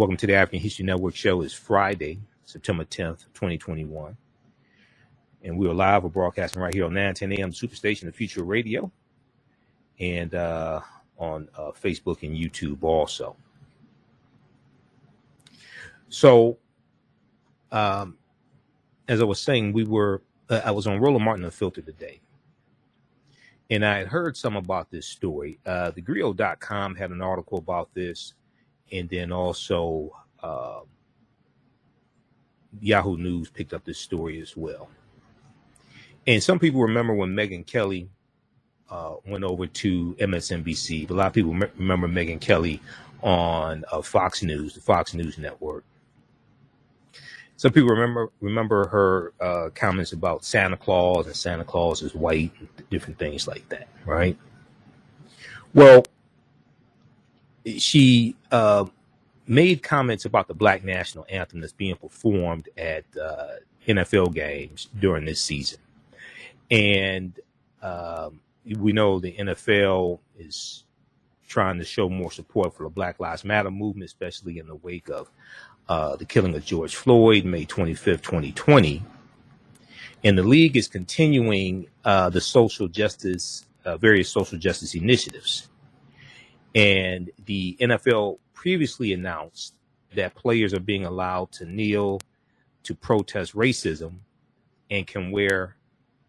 welcome to the African History Network show. It's Friday, September 10th, 2021. And we are live. We're broadcasting right here on 910 AM Superstation of Future Radio and uh, on uh, Facebook and YouTube also. So, um, as I was saying, we were, uh, I was on Roland Martin Unfiltered today. And I had heard some about this story. Uh, thegrio.com had an article about this and then also uh, Yahoo News picked up this story as well. And some people remember when Megyn Kelly uh, went over to MSNBC. But a lot of people me- remember Megyn Kelly on uh, Fox News, the Fox News Network. Some people remember remember her uh, comments about Santa Claus and Santa Claus is white, and different things like that, right? Well, she uh, made comments about the Black National Anthem that's being performed at uh, NFL games during this season. And um, we know the NFL is trying to show more support for the Black Lives Matter movement, especially in the wake of uh, the killing of George Floyd, May 25th, 2020. And the league is continuing uh, the social justice, uh, various social justice initiatives. And the NFL previously announced that players are being allowed to kneel to protest racism and can wear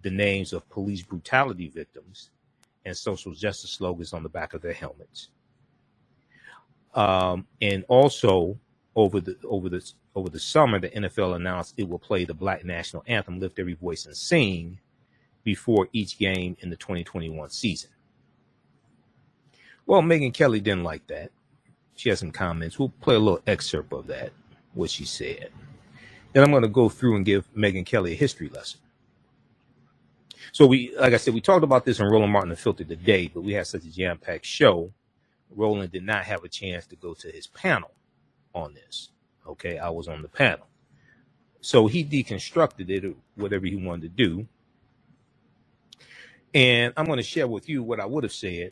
the names of police brutality victims and social justice slogans on the back of their helmets. Um, and also over the over the over the summer, the NFL announced it will play the Black National Anthem, "Lift Every Voice and Sing," before each game in the 2021 season. Well, Megyn Kelly didn't like that. She has some comments. We'll play a little excerpt of that, what she said. Then I'm going to go through and give Megyn Kelly a history lesson. So we, like I said, we talked about this in Roland Martin Unfiltered today, but we had such a jam-packed show. Roland did not have a chance to go to his panel on this. Okay, I was on the panel. So he deconstructed it, whatever he wanted to do. And I'm going to share with you what I would have said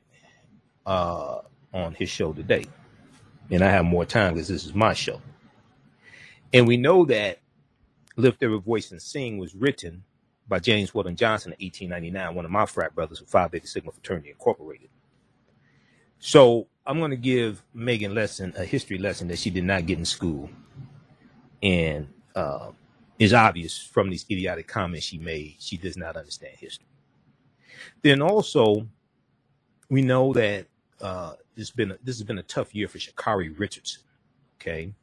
uh, on his show today. And I have more time because this is my show. And we know that Lift Every Voice and Sing was written by James Weldon Johnson in 1899, one of my frat brothers of Phi Beta Sigma Fraternity Incorporated. So I'm going to give Megyn lesson a history lesson that she did not get in school, and uh, is obvious from these idiotic comments she made. She does not understand history. Then also, we know that uh, it's been this has been a tough year for Sha'Carri Richardson. Okay,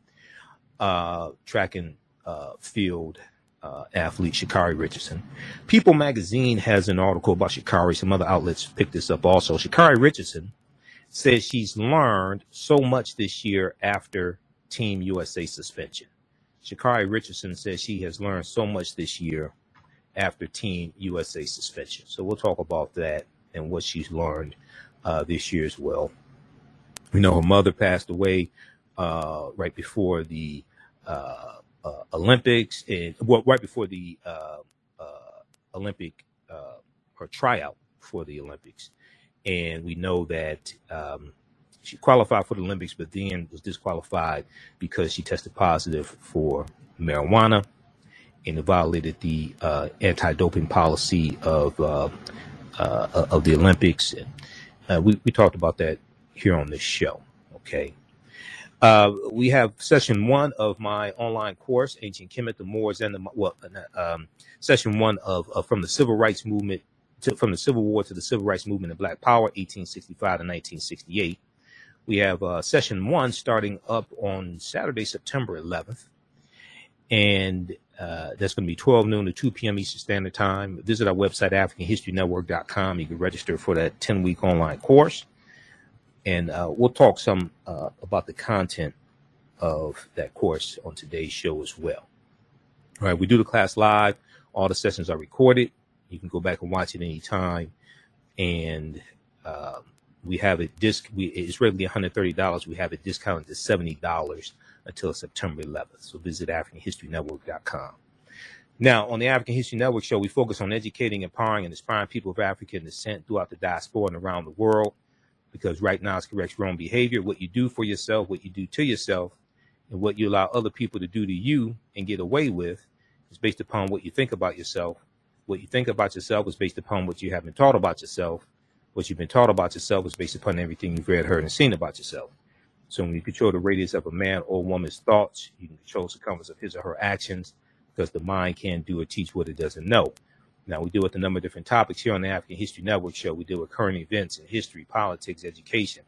uh, track and uh, field uh, athlete Sha'Carri Richardson. People Magazine has an article about Sha'Carri. Some other outlets picked this up also. Sha'Carri Richardson says she's learned so much this year after Team USA suspension. Sha'Carri Richardson says she has learned so much this year after Team USA suspension. So we'll talk about that and what she's learned uh, this year as well. We know her mother passed away uh, right before the uh, uh Olympics, and well, right before the uh, uh, Olympic her tryout for the Olympics, and we know that um, she qualified for the Olympics, but then was disqualified because she tested positive for marijuana and violated the uh, anti-doping policy of uh, uh, of the Olympics. And we we talked about that here on this show. Okay. Uh, we have session one of my online course, Ancient Kemet, the Moors, and the well, um, session one of, of, from the Civil Rights Movement to, from the Civil War to the Civil Rights Movement and Black Power, 1865 to 1968. We have uh, session one starting up on Saturday, September 11th, and uh, that's going to be 12 noon to 2 p.m. Eastern Standard Time. Visit our website, AfricanHistoryNetwork.com. You can register for that 10 week online course and uh, we'll talk some uh, about the content of that course on today's show as well. All right, we do the class live. All the sessions are recorded. You can go back and watch it anytime. And uh, we have it disc. We it's regularly one hundred thirty dollars. We have it discounted to seventy dollars until September 11th. So visit AfricanHistoryNetwork.com. Now, on the African History Network show, we focus on educating, empowering, and inspiring people of African descent throughout the diaspora and around the world because right now it's corrects own behavior. What you do for yourself, what you do to yourself, and what you allow other people to do to you and get away with is based upon what you think about yourself. What you think about yourself is based upon what you have been taught about yourself. What you've been taught about yourself is based upon everything you've read, heard, and seen about yourself. So when you control the radius of a man or woman's thoughts, you can control the circumference of his or her actions because the mind can't do or teach what it doesn't know. Now we deal with a number of different topics here on the African History Network show. We deal with current events in history, politics, education,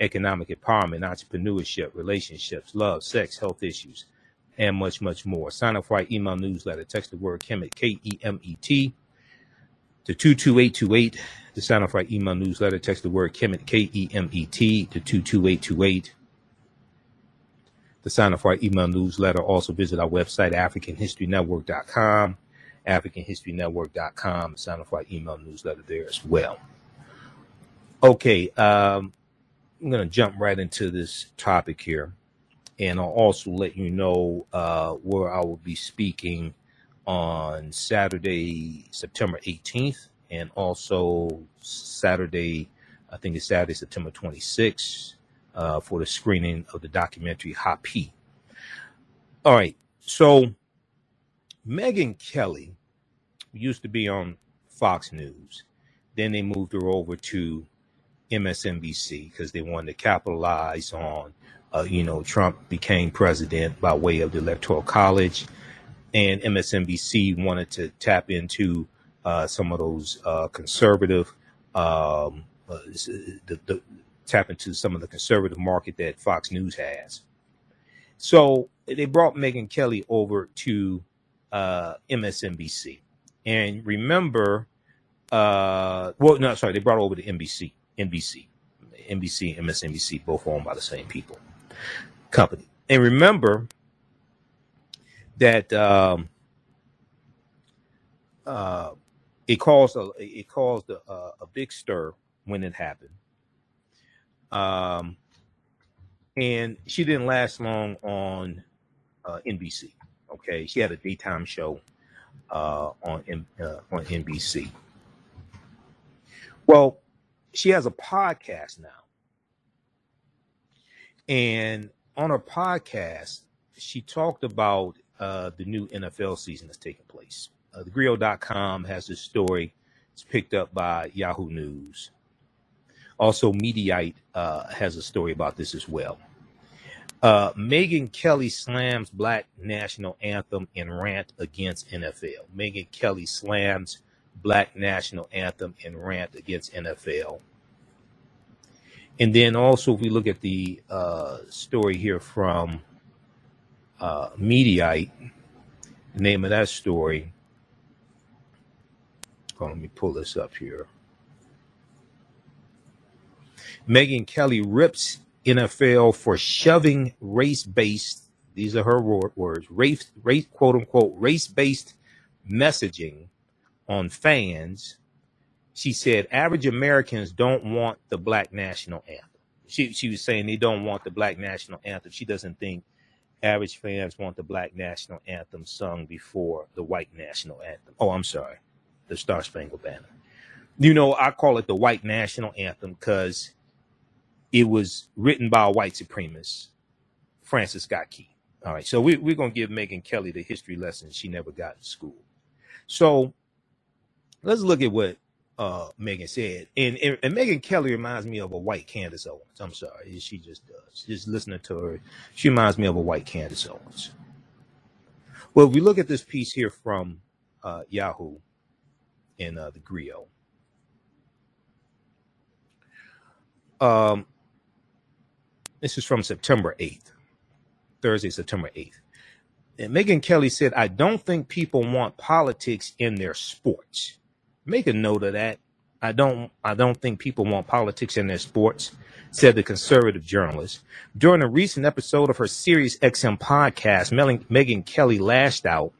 economic empowerment, entrepreneurship, relationships, love, sex, health issues, and much, much more. Sign up for our email newsletter. Text the word Kemet, K E M E T, to 22828. To sign up for our email newsletter, text the word Kemet, K E M E T, to 22828. To sign up for our email newsletter, also visit our website, AfricanHistoryNetwork.com, AfricanHistoryNetwork.com. Sign up for our email newsletter there as well. Okay, um, I'm going to jump right into this topic here and I'll also let you know uh, where I will be speaking on Saturday, September 18th, and also Saturday, I think it's Saturday, September 26th, uh, for the screening of the documentary Hot Happy. All right, so Megyn Kelly used to be on Fox News. Then they moved her over to MSNBC because they wanted to capitalize on uh, you know, Trump became president by way of the Electoral College, and MSNBC wanted to tap into uh, some of those uh, conservative, um, uh, the, the, tap into some of the conservative market that Fox News has. So they brought Megyn Kelly over to uh, MSNBC, and remember, uh, well, no, sorry, they brought over to NBC, NBC, NBC, MSNBC, both owned by the same people company. And remember that um, uh, it caused a it caused a, a, big stir when it happened. Um, and she didn't last long on uh, NBC. Okay, she had a daytime show uh, on uh, on NBC. Well, she has a podcast now, and on her podcast, she talked about uh, the new NFL season that's taking place. Uh, thegrio.com has this story. It's picked up by Yahoo News. Also, Mediaite uh, has a story about this as well. Uh, Megyn Kelly slams Black National Anthem in rant against NFL. Megyn Kelly slams Black National Anthem in rant against NFL. And then also, if we look at the uh, story here from uh, Mediaite, the name of that story. Oh, let me pull this up here. Megyn Kelly rips NFL for shoving race based, these are her words, race, race quote unquote, race based messaging on fans she said average Americans don't want the black national anthem. She she was saying they don't want the black national anthem. She doesn't think average fans want the black national anthem sung before the white national anthem. Oh, I'm sorry, the Star Spangled Banner. You know, I call it the white national anthem because it was written by a white supremacist, Francis Scott Key. All right, so we, we're gonna give Megyn Kelly the history lesson she never got in school. So let's look at what uh Megyn said. And, and, and Megyn Kelly reminds me of a white Candace Owens. I'm sorry, she just does. Just listening to her, she reminds me of a white Candace Owens. Well, if we look at this piece here from uh, Yahoo in uh, the Grio. Um, this is from September 8th, Thursday, September 8th. And Megyn Kelly said, I don't think people want politics in their sports make a note of that. I don't I don't think people want politics in their sports, said the conservative journalist. During a recent episode of her Sirius XM podcast, Megyn Kelly lashed out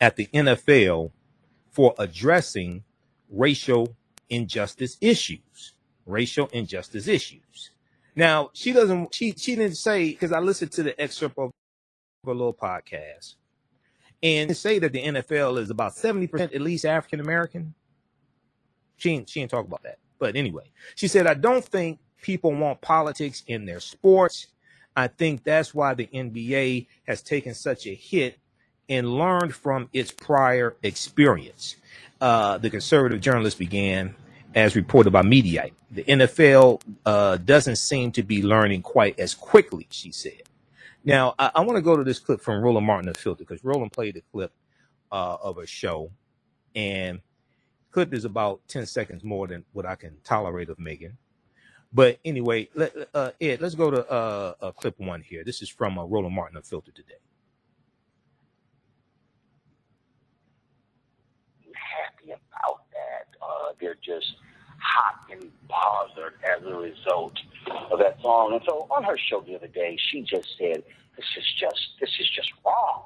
at the NFL for addressing racial injustice issues. Racial injustice issues. Now, she doesn't she she didn't say because I listened to the excerpt of a little podcast and say that the NFL is about 70% at least African American. She ain't, she ain't talk about that. But anyway, she said, I don't think people want politics in their sports. I think that's why the NBA has taken such a hit and learned from its prior experience. Uh, the conservative journalist began, as reported by Mediaite. The NFL uh, doesn't seem to be learning quite as quickly, she said. Now, I, I want to go to this clip from Roland Martin Unfiltered because Roland played a clip uh, of a show, and clip is about 10 seconds more than what I can tolerate of Megyn. But anyway, let, uh, Ed, let's go to uh, uh, clip one here. This is from Roland Martin Unfiltered today. Happy about that. Uh, they're just hot and bothered as a result of that song. And so on her show the other day, she just said, "This is just this is just wrong."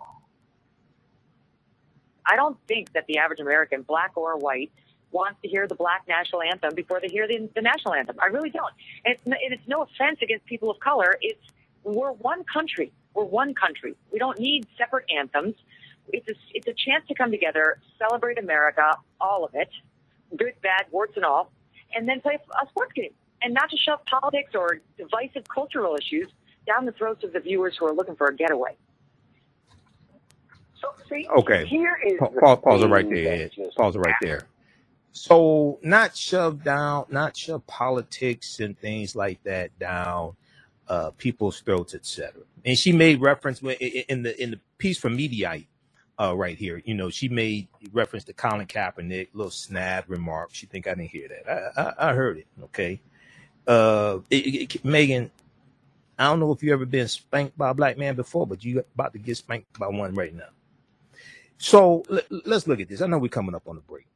I don't think that the average American, black or white, wants to hear the black national anthem before they hear the, the national anthem. I really don't. And it's, and it's no offense against people of color. It's we're one country. We're one country. We don't need separate anthems. It's a, it's a chance to come together, celebrate America, all of it, good, bad, warts and all, and then play a sports game, and not to shove politics or divisive cultural issues down the throats of the viewers who are looking for a getaway. So see, Okay. here is Pa- pa- pause it right there, Ed. Pause it right there. So, not shove down, not shove politics and things like that down uh, people's throats, etc. And she made reference when- i- i- in the in the piece from Mediaite uh, right here. You know, she made reference to Colin Kaepernick, little snap remark. She think I didn't hear that. I I, I heard it. Okay, uh, it, it, Megyn. I don't know if you ever been spanked by a black man before, but you about to get spanked by one right now. So let, let's look at this. I know we're coming up on the break,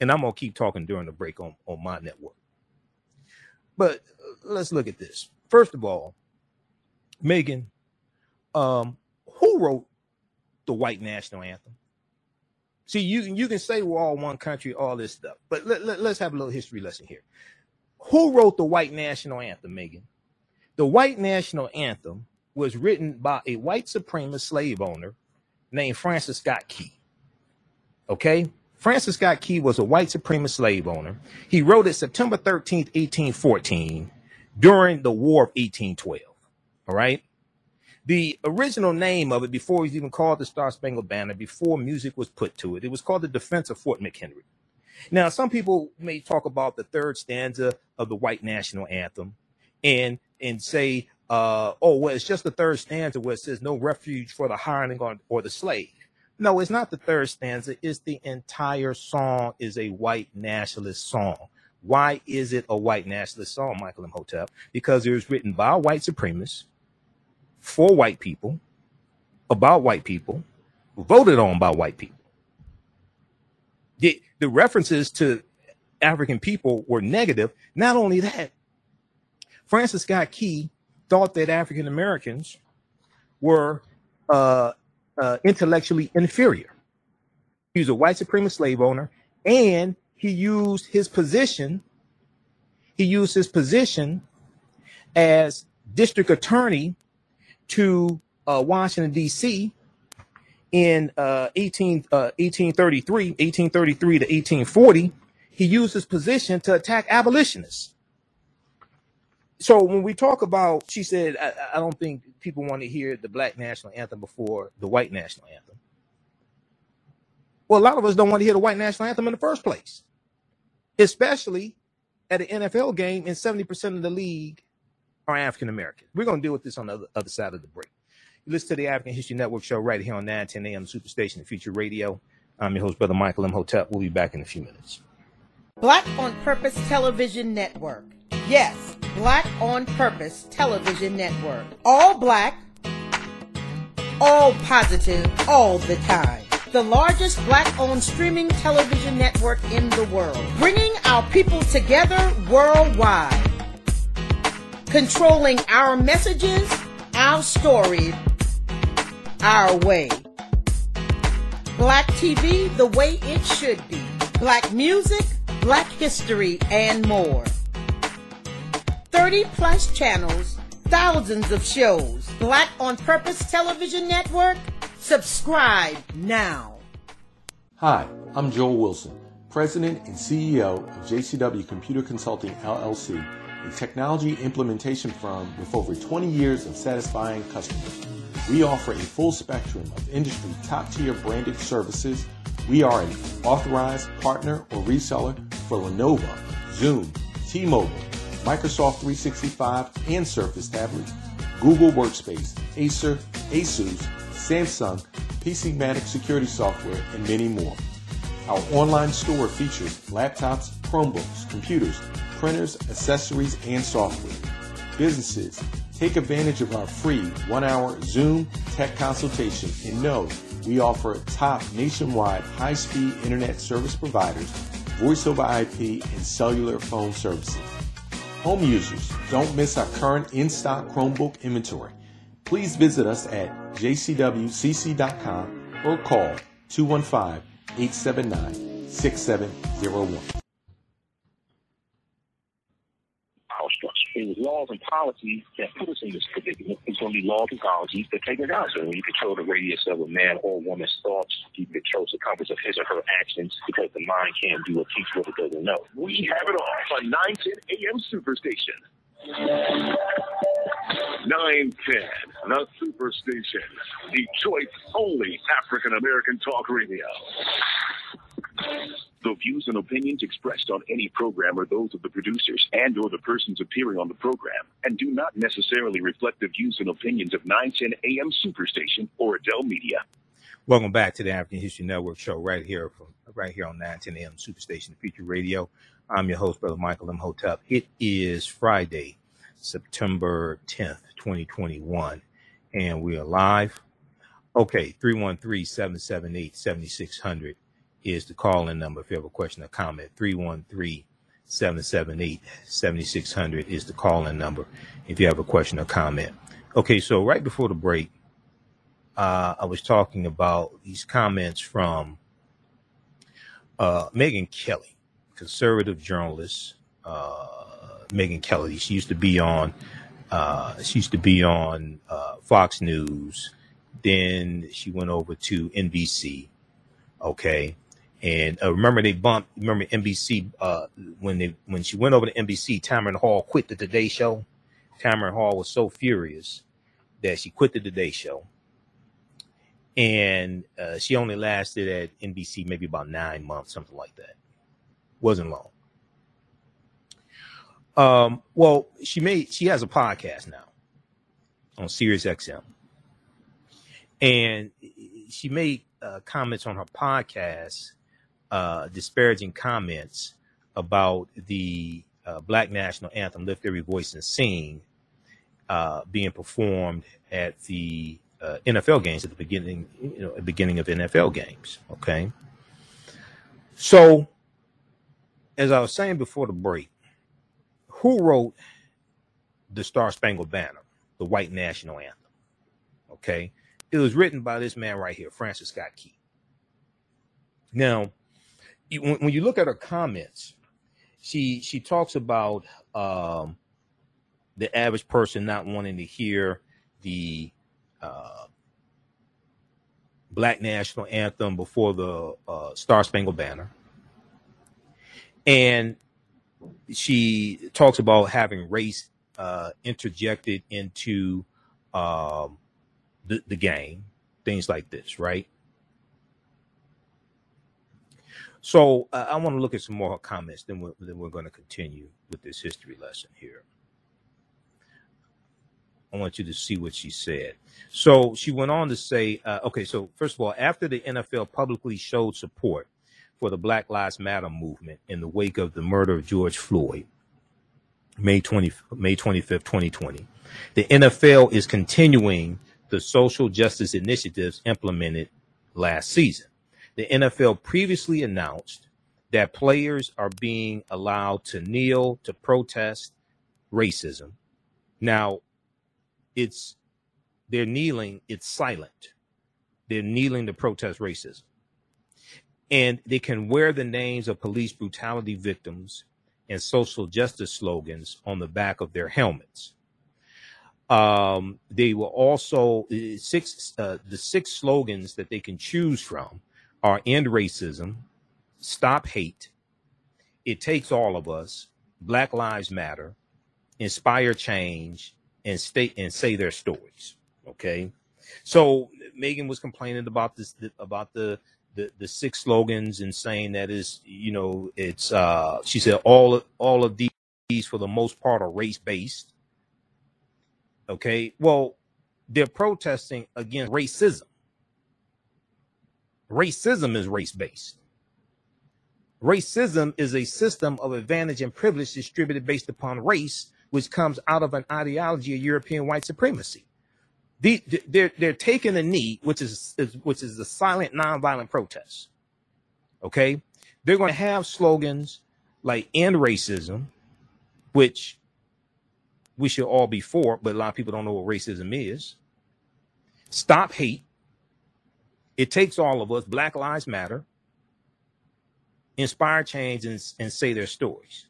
and I'm gonna keep talking during the break on on my network. But let's look at this. First of all, Megyn, um, who wrote the white national anthem? See, you you can say we're all one country, all this stuff, but let, let, us have a little history lesson here. Who wrote the white national anthem, Megyn? The white national anthem was written by a white supremacist slave owner named Francis Scott Key. Okay? Francis Scott Key was a white supremacist slave owner. He wrote it September 13th, 1814, during the War of 1812. All right? The original name of it, before it was even called the Star Spangled Banner, before music was put to it, it was called the Defense of Fort McHenry. Now, some people may talk about the third stanza of the white national anthem and and say, uh, oh, well, it's just the third stanza where it says no refuge for the hireling or, or the slave. No, it's not the third stanza. It's the entire song is a white nationalist song. Why is it a white nationalist song, Michael Imhotep? Because it was written by a white supremacist for white people, about white people, voted on by white people. The, the references to African people were negative. Not only that, Francis Scott Key thought that African Americans were uh, uh, intellectually inferior. He was a white supremacist slave owner, and he used his position. He used his position as district attorney to uh, Washington D.C. in uh, 18, uh, 1833, 1833 to 1840. He used his position to attack abolitionists so when we talk about, she said, I, I don't think people want to hear the black national anthem before the white national anthem. Well, a lot of us don't want to hear the white national anthem in the first place, especially at an NFL game, and 70% of the league are African American. We're going to deal with this on the other, side of the break. You listen to the African History Network show right here on 910 AM Superstation and Future Radio. I'm your host, Brother Michael Imhotep. We'll be back in a few minutes. Black on Purpose Television Network. Yes, Black on Purpose Television Network. All black, all positive, all the time. The largest black owned streaming television network in the world. Bringing our people together worldwide. Controlling our messages, our stories, our way. Black TV the way it should be. Black music, black history, and more. 30 plus channels, thousands of shows. Black on Purpose Television Network. Subscribe now. Hi, I'm Joel Wilson, President and CEO of JCW Computer Consulting LLC, a technology implementation firm with over 20 years of satisfying customers. We offer a full spectrum of industry top tier branded services. We are an authorized partner or reseller for Lenovo, Zoom, T Mobile, Microsoft 365 and Surface tablets, Google Workspace, Acer, Asus, Samsung, PCmatic security software, and many more. Our online store features laptops, Chromebooks, computers, printers, accessories, and software. Businesses, take advantage of our free one hour Zoom tech consultation and know we offer top nationwide high speed internet service providers, voice over IP, and cellular phone services. Home users, don't miss our current in stock Chromebook inventory. Please visit us at jcwcc.com or call 215 879 6701. It was laws and policies that put us in this predicament. It's going to be laws and policies that take us out. So when you control the radius of a man or woman's thoughts, you control the compass of his or her actions because the mind can't do or teach what it doesn't know. We have it all on 910 AM Superstation. 910, the Superstation, Detroit's only African American talk radio. The views and opinions expressed on any program are those of the producers and or the persons appearing on the program and do not necessarily reflect the views and opinions of 910 AM Superstation or Adell Media. Welcome back to the African History Network show right here from right here on 910 AM Superstation Future Radio. I'm your host, Brother Michael Imhotep. It is Friday, September 10th, 2021, and we are live. Okay, 313-778-7600 is the call-in number if you have a question or comment. 313-778-7600 is the call-in number if you have a question or comment. Okay, so right before the break, uh, I was talking about these comments from uh, Megyn Kelly, conservative journalist. Uh, Megyn Kelly. She used to be on. Uh, she used to be on uh, Fox News. Then she went over to NBC. Okay, and uh, remember they bumped. Remember NBC uh, when they when she went over to NBC. Tamron Hall quit the Today Show. Tamron Hall was so furious that she quit the Today Show, and uh, she only lasted at NBC maybe about nine months, something like that. Wasn't long. Um, well, she made she has a podcast now on Sirius XM, and she made uh, comments on her podcast, uh, disparaging comments about the uh, Black National Anthem "Lift Every Voice and Sing" uh, being performed at the uh, NFL games at the beginning, you know, beginning of NFL games. Okay, so as I was saying before the break who wrote the Star Spangled Banner, the white national anthem? Okay. It was written by this man right here, Francis Scott Key. Now, when, you look at her comments, she she talks about um, the average person not wanting to hear the uh, Black National Anthem before the uh, Star Spangled Banner, and she talks about having race uh, interjected into um, the, the game, things like this, right? So uh, I want to look at some more comments. Then we're, then we're going to continue with this history lesson here. I want you to see what she said. So she went on to say, uh, okay, so first of all, after the NFL publicly showed support for the Black Lives Matter movement in the wake of the murder of George Floyd, May 20, May 25th, 2020. The NFL is continuing the social justice initiatives implemented last season. The NFL previously announced that players are being allowed to kneel to protest racism. Now, it's they're kneeling, it's silent. They're kneeling to protest racism and they can wear the names of police brutality victims and social justice slogans on the back of their helmets. Um, they will also uh, six uh, the six slogans that they can choose from are end racism, stop hate, it takes all of us, Black Lives Matter, inspire change, and state and say their stories. Okay, so Megyn was complaining about this about the the, the six slogans and saying that is you know it's uh she said all all of these for the most part are race based. Okay, well they're protesting against racism. Racism is race based. Racism is a system of advantage and privilege distributed based upon race, which comes out of an ideology of European white supremacy. The, they're, they're taking a knee, which is, is which is the silent, nonviolent protest. Okay, they're going to have slogans like "End racism," which we should all be for, but a lot of people don't know what racism is. Stop hate. It takes all of us. Black Lives Matter. Inspire change and, and say their stories.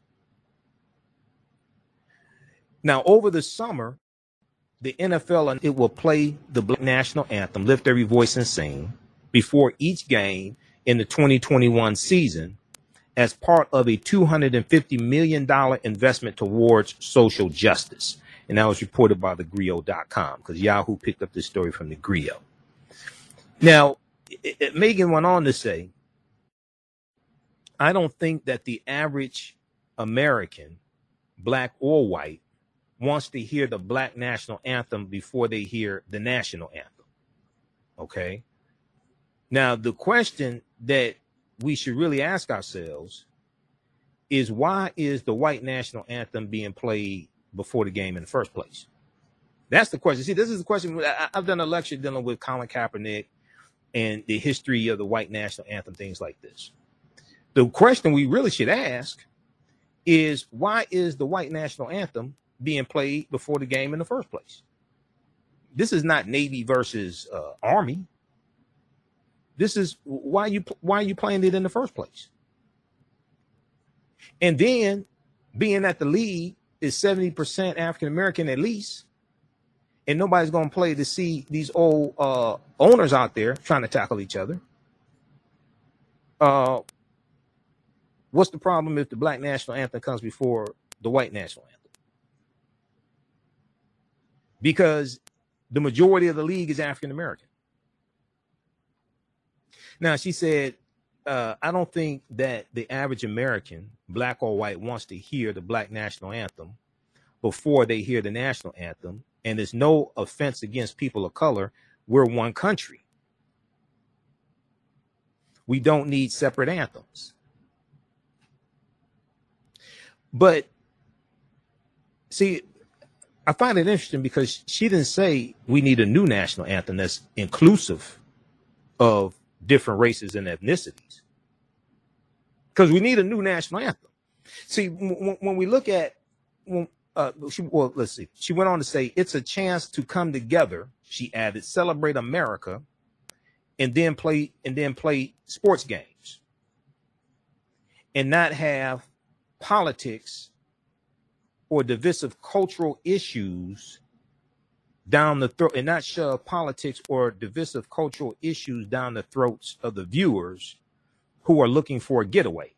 Now, over the summer, the NFL and uh, it will play the Black national anthem, Lift Every Voice and Sing, before each game in the 2021 season as part of a $250 million investment towards social justice. And that was reported by the Grio.com because Yahoo picked up this story from the Grio. Now, it, it, Megyn went on to say, I don't think that the average American, black or white, wants to hear the black national anthem before they hear the national anthem. Okay. Now, the question that we should really ask ourselves is why is the white national anthem being played before the game in the first place? That's the question. See, this is the question. I, have done a lecture dealing with Colin Kaepernick and the history of the white national anthem, things like this. The question we really should ask is why is the white national anthem being played before the game in the first place? This is not Navy versus uh, Army. This is why you why are you playing it in the first place? And then being that the league is 70% African American at least, and nobody's going to play to see these old uh, owners out there trying to tackle each other. Uh, what's the problem if the black national anthem comes before the white national anthem? Because the majority of the league is African American. Now, she said, uh, I don't think that the average American, black or white, wants to hear the black national anthem before they hear the national anthem. And there's no offense against people of color. We're one country. We don't need separate anthems. But see, I find it interesting because she didn't say we need a new national anthem that's inclusive of different races and ethnicities. Because we need a new national anthem. See, when we look at, when, uh, she, well, let's see. She went on to say, it's a chance to come together. She added, celebrate America, and then play and then play sports games, and not have politics or divisive cultural issues down the throat and not shove politics or divisive cultural issues down the throats of the viewers who are looking for a getaway.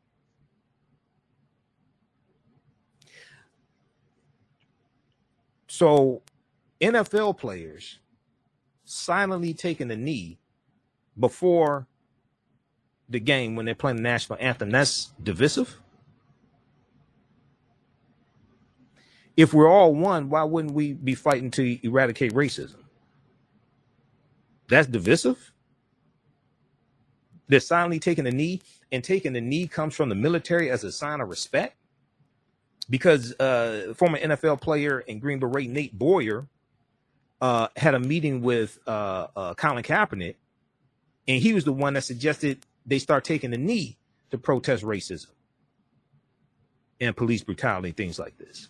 So, NFL players silently taking the knee before the game when they're playing the national anthem, that's divisive. if we're all one, why wouldn't we be fighting to eradicate racism? That's divisive. They're silently taking a knee, and taking the knee comes from the military as a sign of respect. Because uh, former NFL player and Green Beret Nate Boyer uh, had a meeting with uh, uh, Colin Kaepernick, and he was the one that suggested they start taking the knee to protest racism and police brutality, things like this.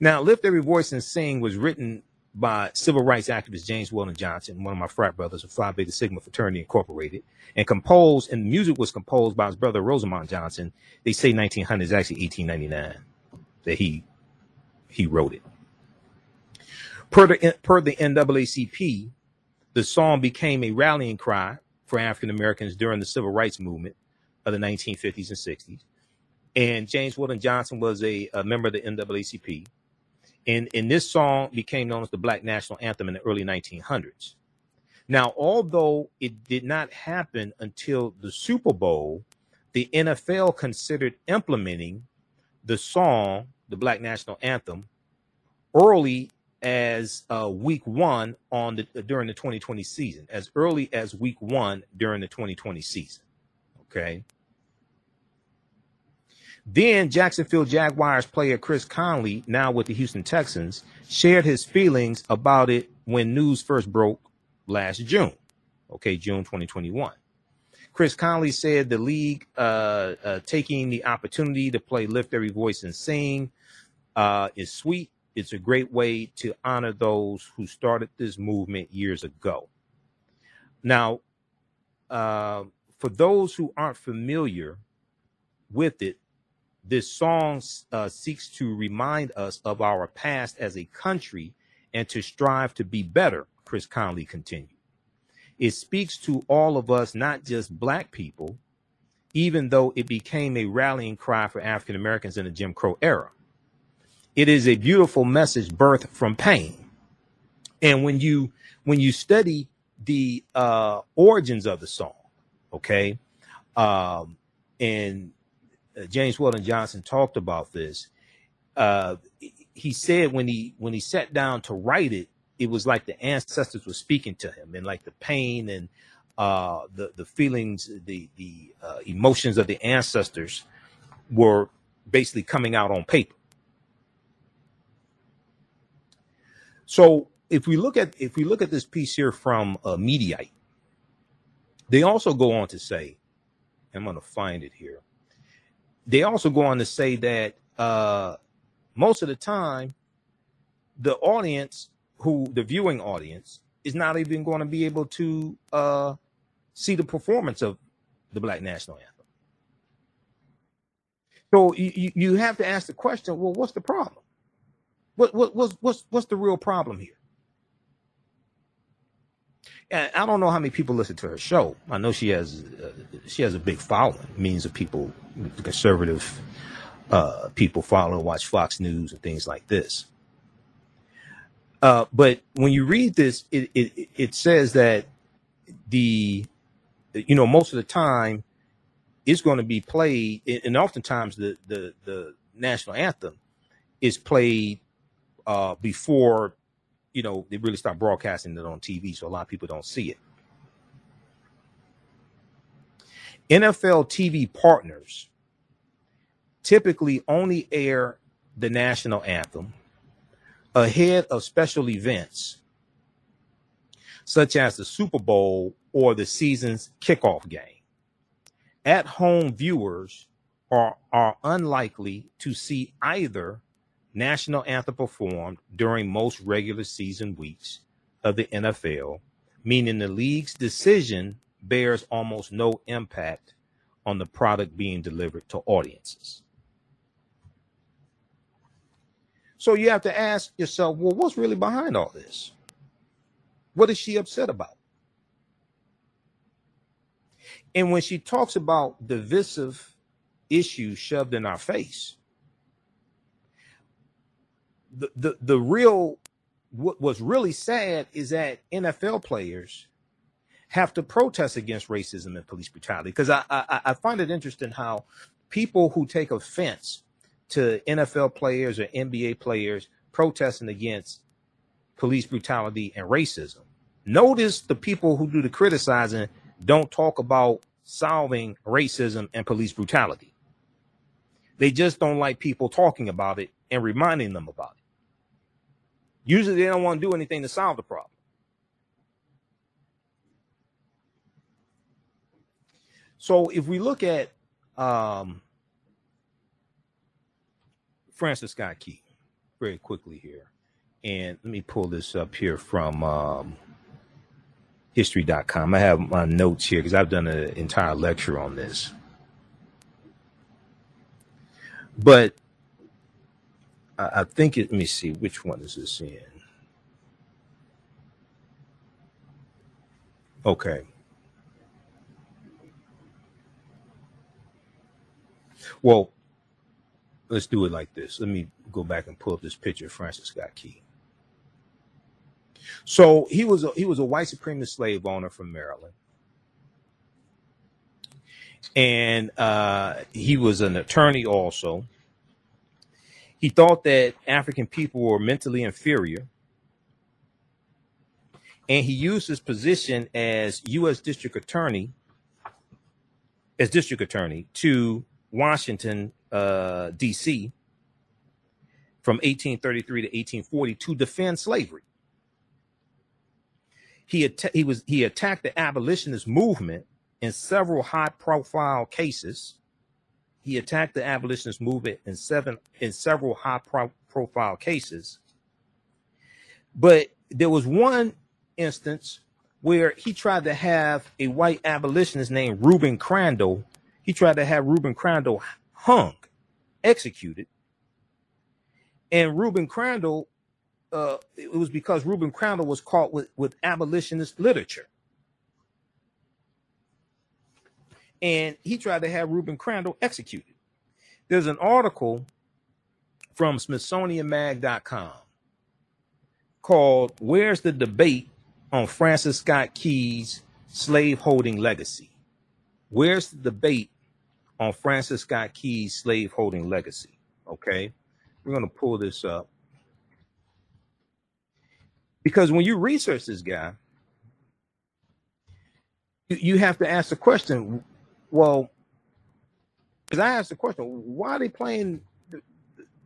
Now, Lift Every Voice and Sing was written by civil rights activist James Weldon Johnson, one of my frat brothers of Phi Beta Sigma Fraternity Incorporated, and composed, and music was composed by his brother Rosamond Johnson. They say 1900 is actually 1899 that he he wrote it. Per the, per the NAACP, the song became a rallying cry for African Americans during the civil rights movement, of the 1950s and 60s. And James Weldon Johnson was a, a member of the NAACP. And, and this song became known as the Black National Anthem in the early 1900s. Now, although it did not happen until the Super Bowl, the NFL considered implementing the song, the Black National Anthem, early as uh, week one on the during the 2020 season, as early as week one during the 2020 season. Okay. Then Jacksonville Jaguars player Chris Conley, now with the Houston Texans, shared his feelings about it when news first broke last June. Okay, June 2021. Chris Conley said the league uh, uh, taking the opportunity to play Lift Every Voice and Sing uh, is sweet it's a great way to honor those who started this movement years ago. Now, uh, for those who aren't familiar with it, this song uh, seeks to remind us of our past as a country and to strive to be better, Chris Conley continued. It speaks to all of us, not just black people, even though it became a rallying cry for African Americans in the Jim Crow era. It is a beautiful message birthed from pain. And when you when you study the uh, origins of the song, okay, um, and James Weldon Johnson talked about this. Uh, he said when he when he sat down to write it, it was like the ancestors were speaking to him, and like the pain and uh, the the feelings, the the uh, emotions of the ancestors were basically coming out on paper. So if we look at if we look at this piece here from uh, Mediaite, they also go on to say, I'm going to find it here. They also go on to say that uh, most of the time, the audience, who the viewing audience, is not even going to be able to uh, see the performance of the Black National Anthem. So you, you have to ask the question, well, what's the problem? What, what what's what's what's the real problem here? And I don't know how many people listen to her show. I know she has uh, she has a big following. Means of people, conservative uh, people follow, and watch Fox News and things like this. Uh, but when you read this, it, it it says that the you know most of the time it's going to be played, and oftentimes the the the national anthem is played uh, before you know they really start broadcasting it on TV, so a lot of people don't see it. NFL TV partners typically only air the national anthem ahead of special events such as the Super Bowl or the season's kickoff game. At home viewers are, are unlikely to see either national anthem performed during most regular season weeks of the NFL, meaning the league's decision bears almost no impact on the product being delivered to audiences. So you have to ask yourself, well, what's really behind all this? What is she upset about? And when she talks about divisive issues shoved in our face, the, the, the real what was really sad is that NFL players have to protest against racism and police brutality because I, I, I find it interesting how people who take offense to NFL players or NBA players protesting against police brutality and racism. Notice the people who do the criticizing don't talk about solving racism and police brutality. They just don't like people talking about it and reminding them about it. Usually they don't want to do anything to solve the problem. So if we look at um, Francis Scott Key very quickly here, and let me pull this up here from um, history.com. I have my notes here because I've done an entire lecture on this. But I, I think it, let me see, which one is this in? Okay. Well, let's do it like this. Let me go back and pull up this picture of Francis Scott Key. So he was a, he was a white supremacist slave owner from Maryland, and uh, he was an attorney also. He thought that African people were mentally inferior, and he used his position as U.S. District Attorney, as District Attorney to Washington, uh, D.C. from 1833 to 1840 to defend slavery. He atta- he was he attacked the abolitionist movement in several high-profile cases. He attacked the abolitionist movement in seven in several high-profile cases. But there was one instance where he tried to have a white abolitionist named Reuben Crandall. He tried to have Reuben Crandall hung, executed. And Reuben Crandall, uh, it was because Reuben Crandall was caught with, with abolitionist literature. And he tried to have Reuben Crandall executed. There's an article from SmithsonianMag.com called Where's the Debate on Francis Scott Key's Slaveholding Legacy? Where's the debate on Francis Scott Key's slaveholding legacy? Okay, we're going to pull this up because when you research this guy, you, you have to ask the question. Well, because I asked the question, why are they playing the,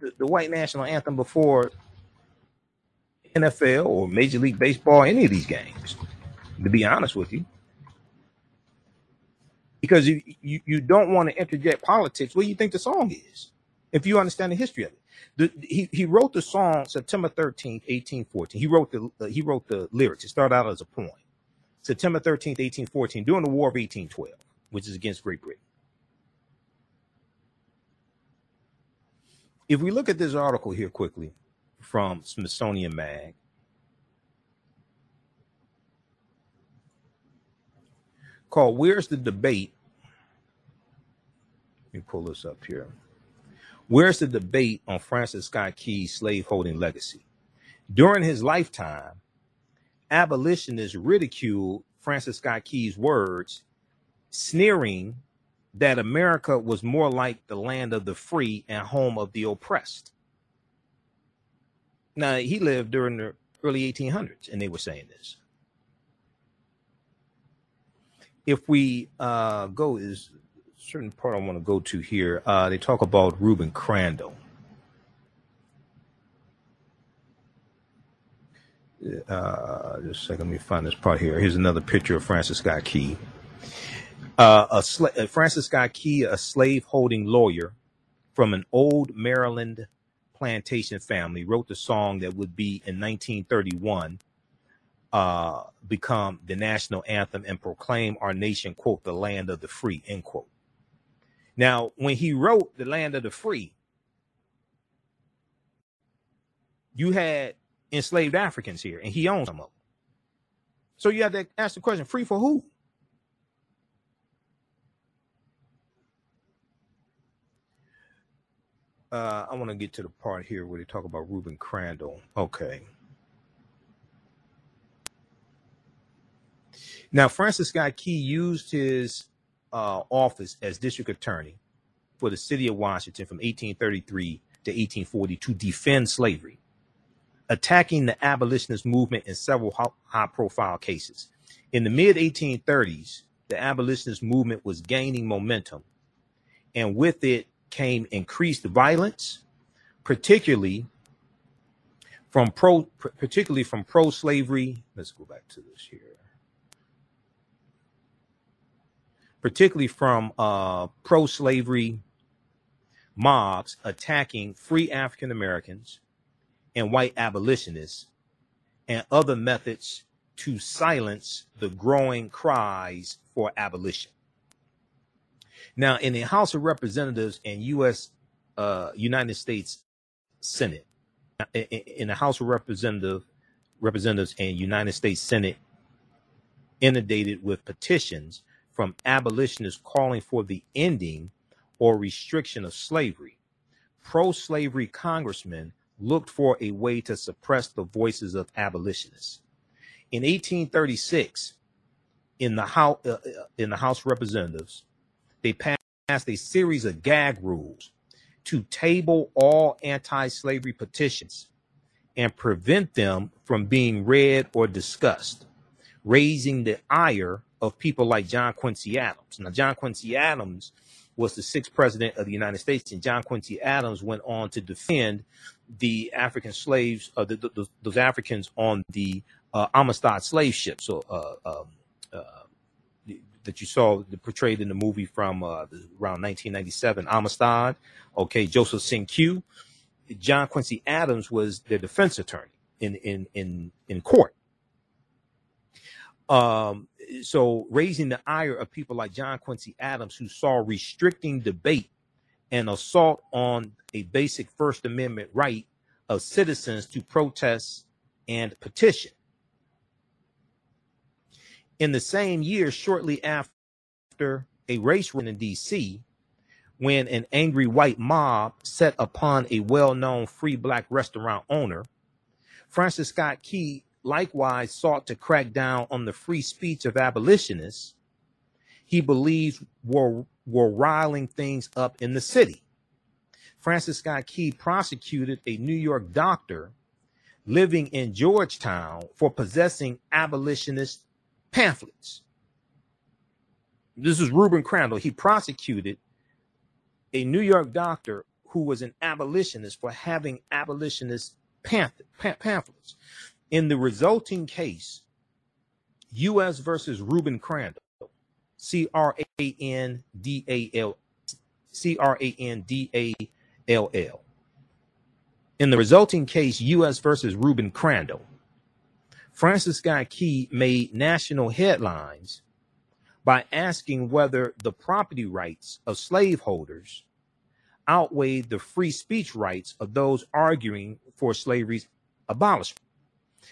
the, the white national anthem before NFL or Major League Baseball, any of these games? To be honest with you, because you, you, you don't want to interject politics. What do you think the song is? If you understand the history of it, the, he he wrote the song September thirteenth, eighteen fourteen. He wrote the uh, he wrote the lyrics. It started out as a poem. September thirteenth, eighteen fourteen, during the War of eighteen twelve, which is against Great Britain. If we look at this article here quickly from Smithsonian Mag, called Where's the Debate? Let me pull this up here. Where's the debate on Francis Scott Key's slaveholding legacy? During his lifetime, abolitionists ridiculed Francis Scott Key's words, sneering that America was more like the land of the free and home of the oppressed. Now, he lived during the early 1800s, and they were saying this. If we uh, go, is a certain part I want to go to here. Uh, they talk about Reuben Crandall. Uh, just a second, let me find this part here. Here's another picture of Francis Scott Key. Uh, a Francis Scott Key, a slave-holding lawyer from an old Maryland plantation family, wrote the song that would be in 1931 uh, become the national anthem and proclaim our nation, quote, the land of the free, end quote. Now, when he wrote the land of the free, you had enslaved Africans here, and he of them. So you have to ask the question: free for who? Uh, I want to get to the part here where they talk about Reuben Crandall. Okay. Now, Francis Scott Key used his uh, office as district attorney for the city of Washington from 1833 to 1840 to defend slavery, attacking the abolitionist movement in several high profile cases. In the mid 1830s, the abolitionist movement was gaining momentum, and with it came increased violence, particularly from pro particularly from pro slavery. Let's go back to this here. particularly from uh, pro slavery mobs attacking free African Americans and white abolitionists and other methods to silence the growing cries for abolition. Now, in the House of Representatives and U.S. Uh, United States Senate, in the House of Representative, Representatives and United States Senate, inundated with petitions from abolitionists calling for the ending or restriction of slavery, pro slavery congressmen looked for a way to suppress the voices of abolitionists. In 1836, in the House, uh, uh, in the House of Representatives, they passed a series of gag rules to table all anti-slavery petitions and prevent them from being read or discussed, raising the ire of people like John Quincy Adams. Now, John Quincy Adams was the sixth president of the United States, and John Quincy Adams went on to defend the African slaves, uh, the, the, those Africans on the uh, Amistad slave ship. So, uh, um, uh, that you saw portrayed in the movie from uh, around 1997, Amistad. Okay, Joseph Cinque. John Quincy Adams was their defense attorney in in in in court. Um, so raising the ire of people like John Quincy Adams, who saw restricting debate and assault on a basic First Amendment right of citizens to protest and petition. In the same year, shortly after a race run in D.C., when an angry white mob set upon a well known free black restaurant owner, Francis Scott Key likewise sought to crack down on the free speech of abolitionists he believes were, were riling things up in the city. Francis Scott Key prosecuted a New York doctor living in Georgetown for possessing abolitionist pamphlets. This is Reuben Crandall. He prosecuted a New York doctor who was an abolitionist for having abolitionist pamphlets. In the resulting case, U.S. versus Reuben Crandall, C R A N D A L C R A N D A L L. In the resulting case, U.S. versus Reuben Crandall, Francis Scott Key made national headlines by asking whether the property rights of slaveholders outweighed the free speech rights of those arguing for slavery's abolishment.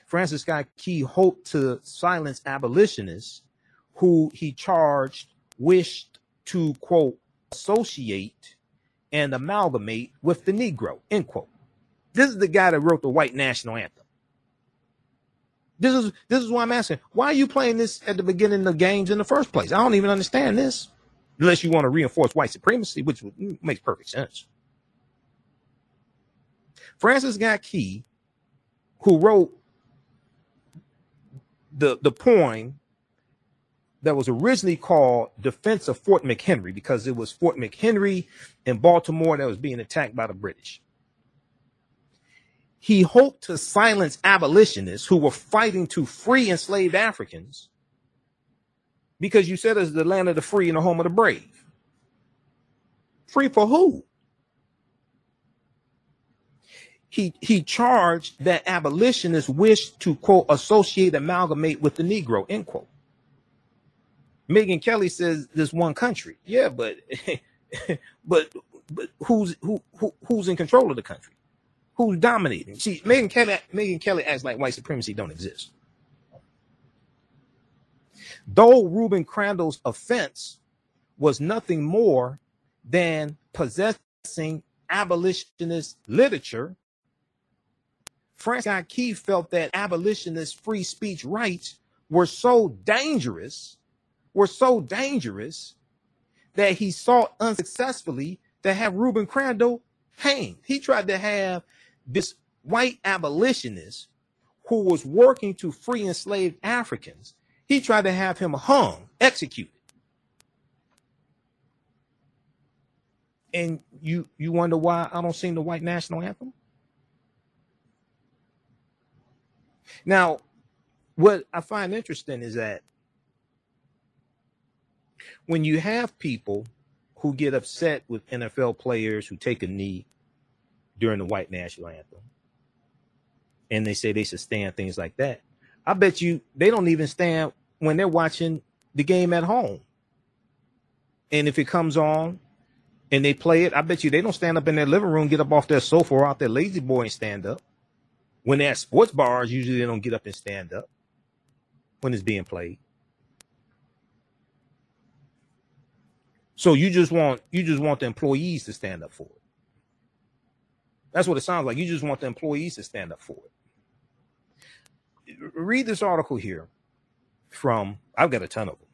Francis Scott Key hoped to silence abolitionists who he charged wished to, quote, associate and amalgamate with the Negro, end quote. This is the guy that wrote the white national anthem. This is this is why I'm asking. Why are you playing this at the beginning of games in the first place? I don't even understand this. Unless you want to reinforce white supremacy, which makes perfect sense. Francis Scott Key, who wrote the the poem that was originally called Defense of Fort McHenry because it was Fort McHenry in Baltimore that was being attacked by the British. He hoped to silence abolitionists who were fighting to free enslaved Africans because you said it's the land of the free and the home of the brave. Free for who? he he charged that abolitionists wished to quote associate amalgamate with the negro end quote megyn kelly says this one country yeah but but but who's who, who who's in control of the country who's dominating see megyn kelly megyn kelly acts like white supremacy don't exist though reuben crandall's offense was nothing more than possessing abolitionist literature Francis Scott Key felt that abolitionist free speech rights were so dangerous, were so dangerous that he sought unsuccessfully to have Reuben Crandall hanged. He tried to have this white abolitionist who was working to free enslaved Africans. He tried to have him hung, executed. And you you wonder why I don't sing the white national anthem? Now, what I find interesting is that when you have people who get upset with NFL players who take a knee during the white national anthem, and they say they should stand things like that, I bet you they don't even stand when they're watching the game at home. And if it comes on and they play it, I bet you they don't stand up in their living room, get up off their sofa or out their lazy boy and stand up. When they're at sports bars, usually they don't get up and stand up when it's being played. So you just want you just want the employees to stand up for it. That's what it sounds like. You just want the employees to stand up for it. Read this article here from I've got a ton of them.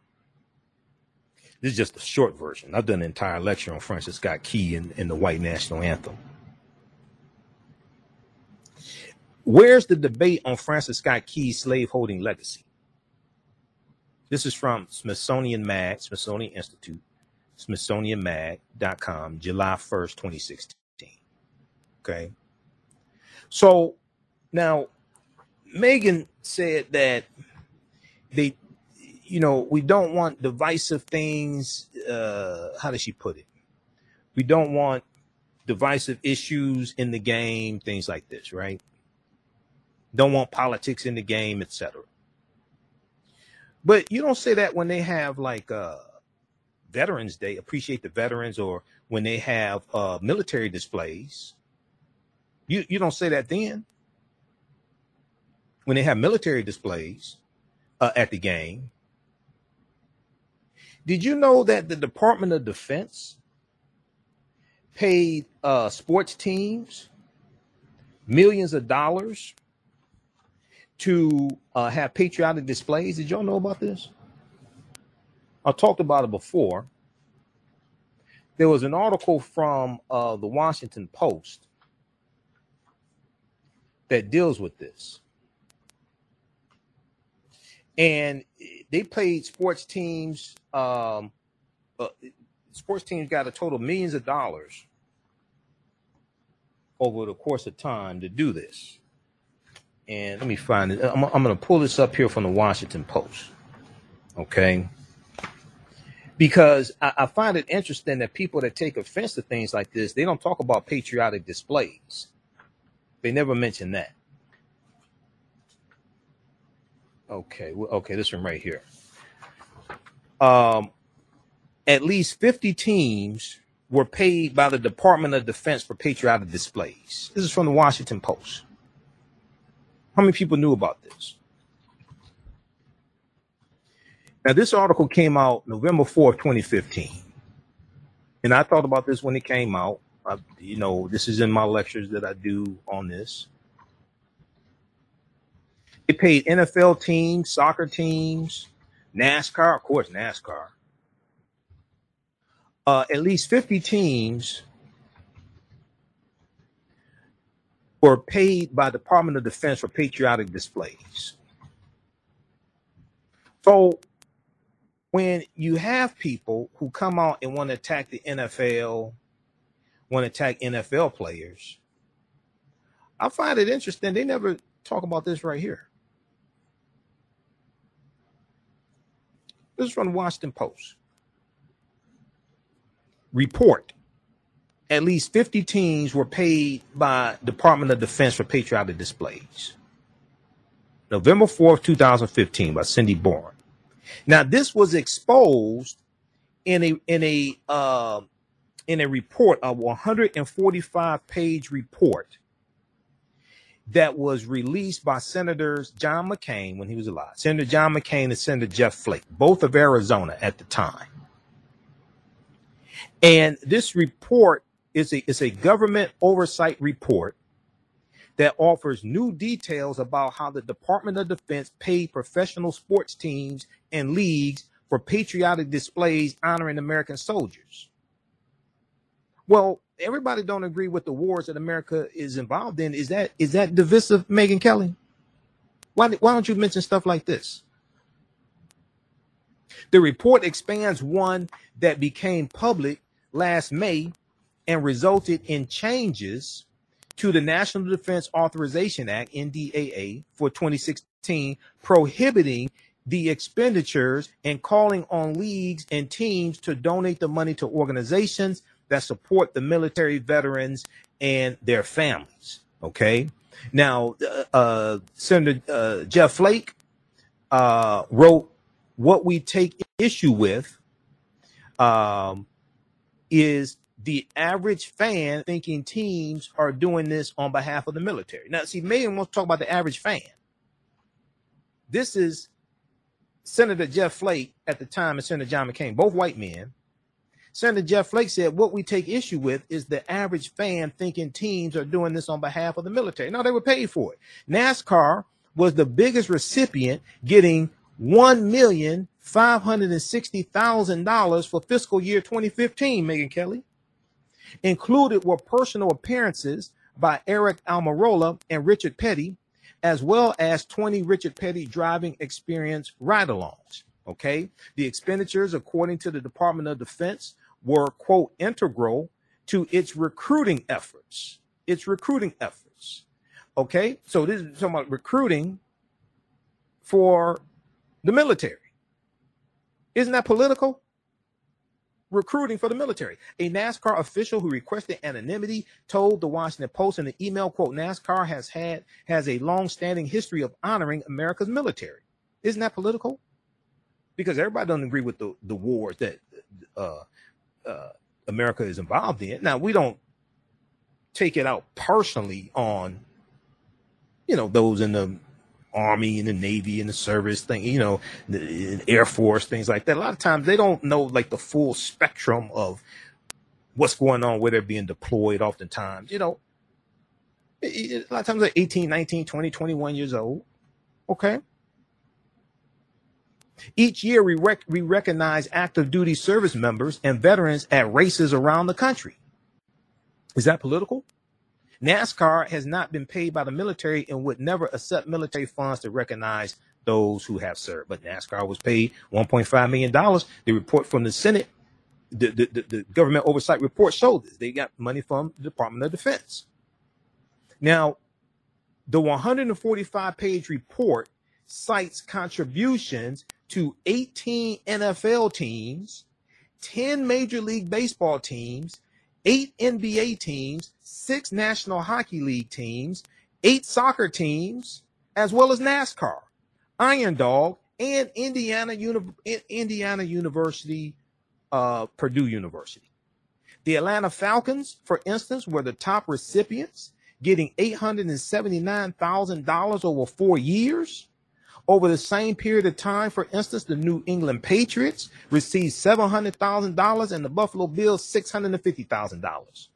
This is just a short version. I've done an entire lecture on Francis Scott Key and, in the white national anthem. Where's the debate on Francis Scott Key's slaveholding legacy? This is from Smithsonian Mag, Smithsonian Institute, smithsonianmag.com, July 1st, 2016. Okay. So now Megyn said that they, you know, we don't want divisive things. Uh, how does she put it? We don't want divisive issues in the game, things like this, right? Don't want politics in the game, etc. But you don't say that when they have like uh Veterans Day, appreciate the veterans, or when they have uh military displays. You you don't say that then. When they have military displays uh, at the game. Did you know that the Department of Defense paid uh, sports teams millions of dollars to uh, have patriotic displays. Did y'all know about this? I talked about it before. There was an article from uh, the Washington Post that deals with this. And they played sports teams. Um, uh, sports teams got a total of millions of dollars over the course of time to do this. And let me find it. I'm, I'm going to pull this up here from the Washington Post. Okay. Because I, I find it interesting that people that take offense to things like this, they don't talk about patriotic displays. They never mention that. Okay, okay, this one right here. Um, at least 50 teams were paid by the Department of Defense for patriotic displays. This is from the Washington Post. How many people knew about this? Now, this article came out November 4th, 2015. And I thought about this when it came out. I, you know, this is in my lectures that I do on this. It paid NFL teams, soccer teams, NASCAR, of course, NASCAR. Uh, at least 50 teams were paid by Department of Defense for patriotic displays. So when you have people who come out and want to attack the NFL, want to attack NFL players, I find it interesting. They never talk about this right here. This is from the Washington Post. Report at least 50 teams were paid by Department of Defense for patriotic displays. November 4th, 2015 by Cindy Boren. Now this was exposed in a in a uh, in a report, a 145 page report that was released by Senators John McCain when he was alive, Senator John McCain and Senator Jeff Flake, both of Arizona at the time. And this report is a, is a government oversight report that offers new details about how the Department of Defense paid professional sports teams and leagues for patriotic displays honoring American soldiers. Well, everybody don't agree with the wars that America is involved in. Is that is that divisive, Megyn Kelly? Why why don't you mention stuff like this? The report expands one that became public last May and resulted in changes to the National Defense Authorization Act, NDAA, for 2016, prohibiting the expenditures and calling on leagues and teams to donate the money to organizations that support the military veterans and their families. Okay. Now, uh, uh Senator uh, Jeff Flake uh, wrote, What we take issue with um, is the average fan thinking teams are doing this on behalf of the military. Now, see, Megyn wants to talk about the average fan. This is Senator Jeff Flake at the time and Senator John McCain, both white men, Senator Jeff Flake said, What we take issue with is the average fan thinking teams are doing this on behalf of the military. No, they were paid for it. NASCAR was the biggest recipient, getting $1,560,000 for fiscal year 2015, Megyn Kelly. Included were personal appearances by Aric Almirola and Richard Petty, as well as 20 Richard Petty driving experience ride alongs. Okay. The expenditures, according to the Department of Defense, were, quote, integral to its recruiting efforts. Its recruiting efforts. Okay. So this is talking about recruiting for the military. Isn't that political? Recruiting for the military. A NASCAR official who requested anonymity told the Washington Post in an email, quote, NASCAR has had has a long-standing history of honoring America's military. Isn't that political? Because everybody doesn't agree with the, the wars that uh, uh, America is involved in. Now we don't take it out personally on, you know, those in the army and the navy and the service thing, you know, the air force, things like that. A lot of times they don't know like the full spectrum of what's going on, where they're being deployed oftentimes, you know, a lot of times they're 18, 19, 20, 21 years old. Okay. Each year we, rec- we recognize active duty service members and veterans at races around the country. Is that political? NASCAR has not been paid by the military and would never accept military funds to recognize those who have served. But NASCAR was paid $1.5 million. The report from the Senate, the, the, the, the government oversight report showed this. They got money from the Department of Defense. Now, the 145 page report cites contributions to 18 NFL teams, 10 Major League Baseball teams, eight NBA teams, six National Hockey League teams, eight soccer teams, as well as NASCAR, Iron Dog, and Indiana, Uni- Indiana University, uh, Purdue University. The Atlanta Falcons, for instance, were the top recipients, getting $879,000 over four years. Over the same period of time, for instance, the New England Patriots received $700,000 and the Buffalo Bills $650,000.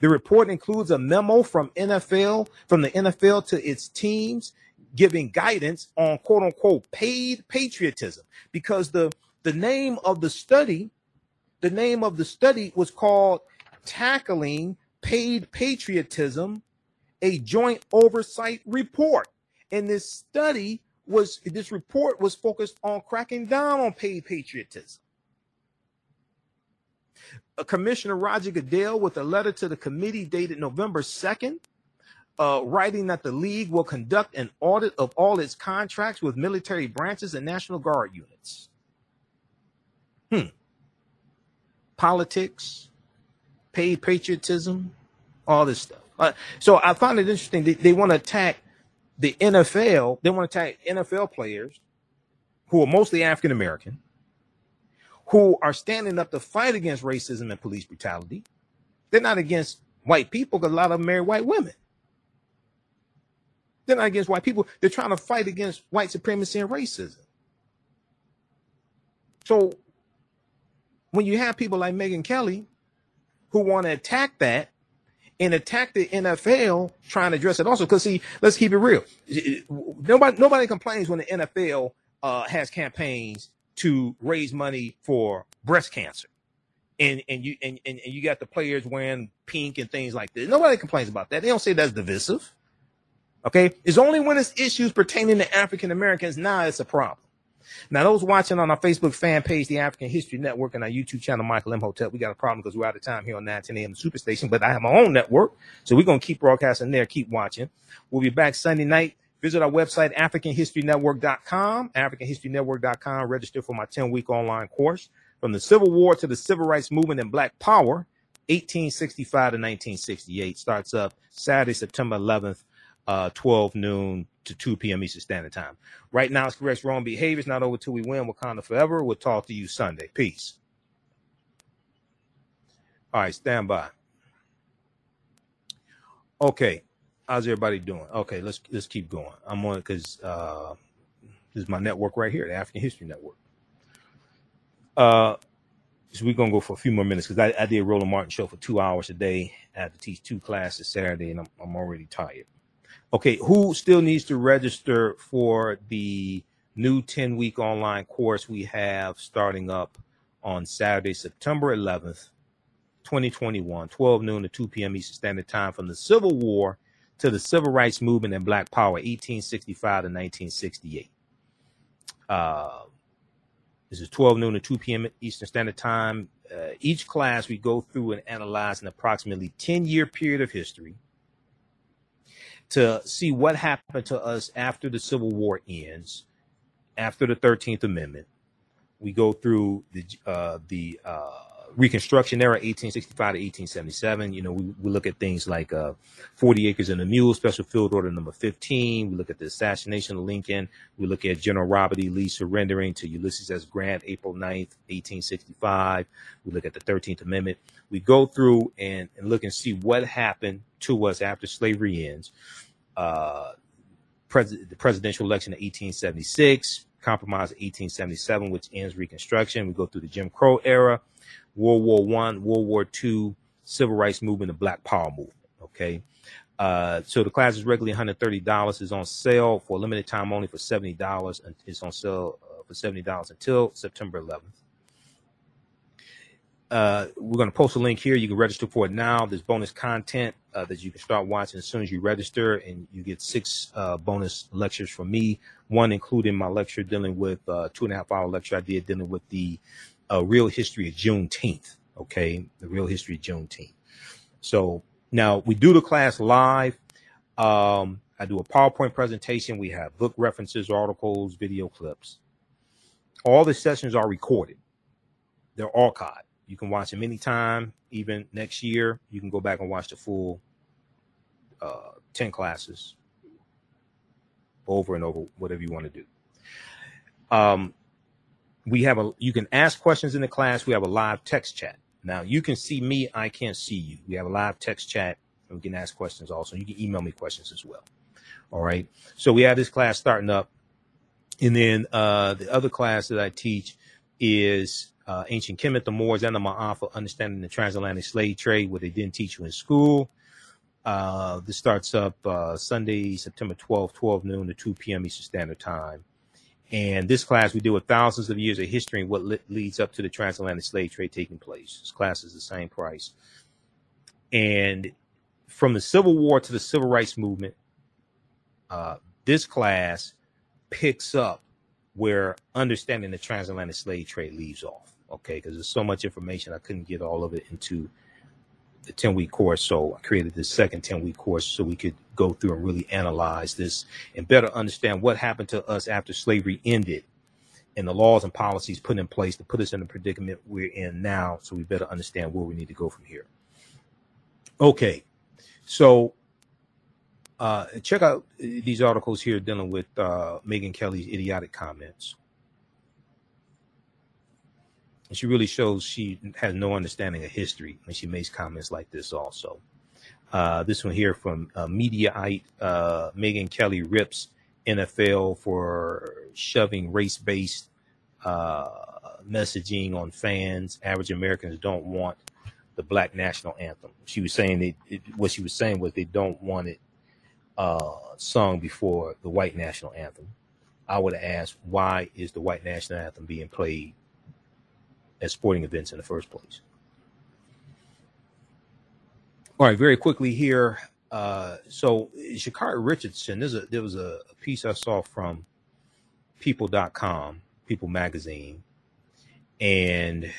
The report includes a memo from NFL, from the NFL to its teams giving guidance on quote unquote paid patriotism because the the name of the study the name of the study was called tackling paid patriotism a joint oversight report and this study was this report was focused on cracking down on paid patriotism. Uh, Commissioner Roger Goodell, with a letter to the committee dated November 2nd, uh, writing that the league will conduct an audit of all its contracts with military branches and National Guard units. Hmm. Politics, paid patriotism, all this stuff. Uh, so I find it interesting. They, they want to attack the NFL, they want to attack NFL players who are mostly African American, who are standing up to fight against racism and police brutality. They're not against white people because a lot of them marry white women. They're not against white people. They're trying to fight against white supremacy and racism. So when you have people like Megyn Kelly who want to attack that, and attack the NFL trying to address it also. Because see, let's keep it real. Nobody nobody complains when the NFL uh, has campaigns to raise money for breast cancer. And and you and, and, and you got the players wearing pink and things like this. Nobody complains about that. They don't say that's divisive. Okay. It's only when it's issues pertaining to African Americans now it's a problem. Now, those watching on our Facebook fan page, the African History Network, and our YouTube channel, Michael Imhotep, we got a problem because we're out of time here on 910 AM Superstation, but I have my own network. So we're going to keep broadcasting there, keep watching. We'll be back Sunday night. Visit our website, AfricanHistoryNetwork.com, AfricanHistoryNetwork.com. Register for my 10 week online course from the Civil War to the Civil Rights Movement and Black Power, 1865 to 1968. Starts up Saturday, September 11th, uh, 12 noon to 2 p.m. Eastern Standard Time. Right now, it's correct wrong behaviors. Not over till we win. Wakanda forever. We'll talk to you Sunday. Peace. All right, stand by. Okay, how's everybody doing? Okay, let's let's keep going. I'm on because uh, this is my network right here, the African History Network. Uh, So we're gonna go for a few more minutes because I, I did Roland Martin show for two hours a day. I had to teach two classes Saturday, and I'm, I'm already tired. Okay, who still needs to register for the new 10 week online course we have starting up on Saturday, September 11th, 2021, 12 noon to 2 p.m. Eastern Standard Time from the Civil War to the Civil Rights Movement and Black Power, 1865 to 1968. Uh, this is 12 noon to 2 p.m. Eastern Standard Time. Uh, each class, we go through and analyze an approximately 10 year period of history to see what happened to us after the Civil War ends, after the 13th Amendment. We go through the uh, the uh, Reconstruction era, 1865 to 1877. You know, we, we look at things like uh, 40 acres and a mule, Special Field Order number 15. We look at the assassination of Lincoln. We look at General Robert E. Lee surrendering to Ulysses S. Grant, April 9th, 1865. We look at the 13th Amendment. We go through and, and look and see what happened to us after slavery ends. Uh, pres- the presidential election of 1876, compromise of 1877, which ends Reconstruction. We go through the Jim Crow era World War One, World War Two, Civil Rights Movement, the Black Power Movement. Okay. Uh, so the class is regularly $130. is on sale for a limited time only for $70. And it's on sale uh, for $70 until September 11th. Uh, we're going to post a link here. You can register for it now. There's bonus content uh, that you can start watching as soon as you register, and you get six uh, bonus lectures from me. One including my lecture dealing with uh, two and a half hour lecture I did dealing with the a real history of Juneteenth. Okay, the real history of Juneteenth. So now we do the class live. Um, I do a PowerPoint presentation. We have book references, articles, video clips. All the sessions are recorded. They're archived. You can watch them anytime, even next year. You can go back and watch the full uh, 10 classes over and over, whatever you want to do. Um, we have a you can ask questions in the class. We have a live text chat. Now you can see me, I can't see you. We have a live text chat and we can ask questions also. You can email me questions as well. All right. So we have this class starting up. And then uh, the other class that I teach is uh, Ancient Kemet, the Moors, and the Ma'afa, Understanding the Transatlantic Slave Trade, what they didn't teach you in school. Uh, this starts up uh, Sunday, September 12th, 12 noon to 2 p.m. Eastern Standard Time. And this class, we deal with thousands of years of history and what le- leads up to the transatlantic slave trade taking place. This class is the same price. And from the Civil War to the Civil Rights Movement, uh, this class picks up where understanding the transatlantic slave trade leaves off. Okay, because there's so much information, I couldn't get all of it into the 10 week course. So I created this second 10 week course so we could go through and really analyze this and better understand what happened to us after slavery ended and the laws and policies put in place to put us in the predicament we're in now. So we better understand where we need to go from here. Okay. So uh, check out these articles here dealing with uh, Megyn Kelly's idiotic comments. And she really shows she has no understanding of history when she makes comments like this also. Uh, this one here from uh, Mediaite, uh, Megyn Kelly rips NFL for shoving race-based uh, messaging on fans. Average Americans don't want the black national anthem. She was saying that it, what she was saying was they don't want it uh, sung before the white national anthem. I would ask, why is the white national anthem being played at sporting events in the first place. All right, very quickly here. Uh, so Sha'Carri Richardson, there's a, there was a, piece I saw from people.com, People Magazine, and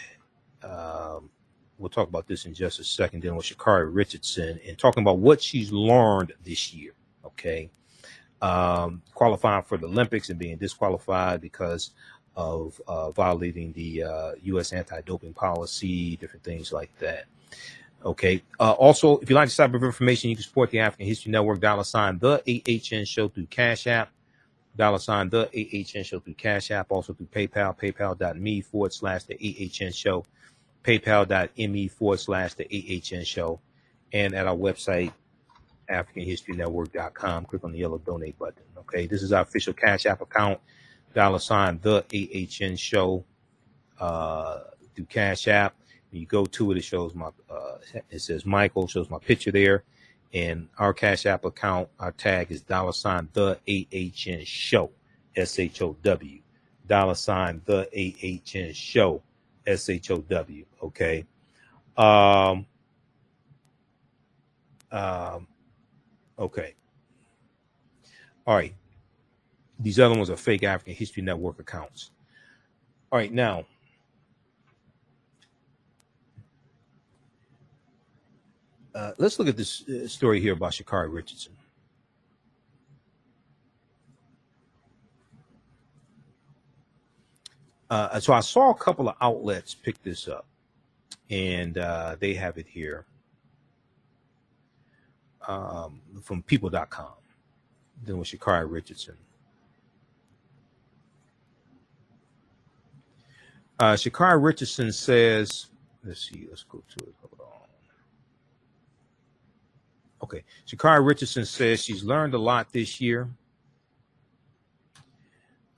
um, we'll talk about this in just a second, Then with Sha'Carri Richardson and talking about what she's learned this year. Okay. Um, qualifying for the Olympics and being disqualified because of uh, violating the uh, U.S. anti-doping policy, different things like that. Okay. Uh, also, if you like this type of information, you can support the African History Network, dollar sign the AHN show through Cash App, dollar sign the AHN show through Cash App, also through PayPal, paypal.me forward slash the AHN show, paypal.me forward slash the AHN show, and at our website, AfricanHistoryNetwork.com. Click on the yellow donate button. Okay. This is our official Cash App account dollar sign the AHN show uh, through Cash App. You go to it, it shows my, uh, it says Michael, shows my picture there. And our Cash App account, our tag is dollar sign the AHN show, S H O W. Dollar sign the AHN show, S H O W. Okay. Um, um, okay. All right. These other ones are fake African History Network accounts. All right, now. Uh, let's look at this uh, story here about Sha'Carri Richardson. Uh, so I saw a couple of outlets pick this up, and uh, they have it here um, from people.com. Then with Sha'Carri Richardson. Uh, Sha'Carri Richardson says, let's see, let's go to it. Hold on. Okay. Sha'Carri Richardson says she's learned a lot this year.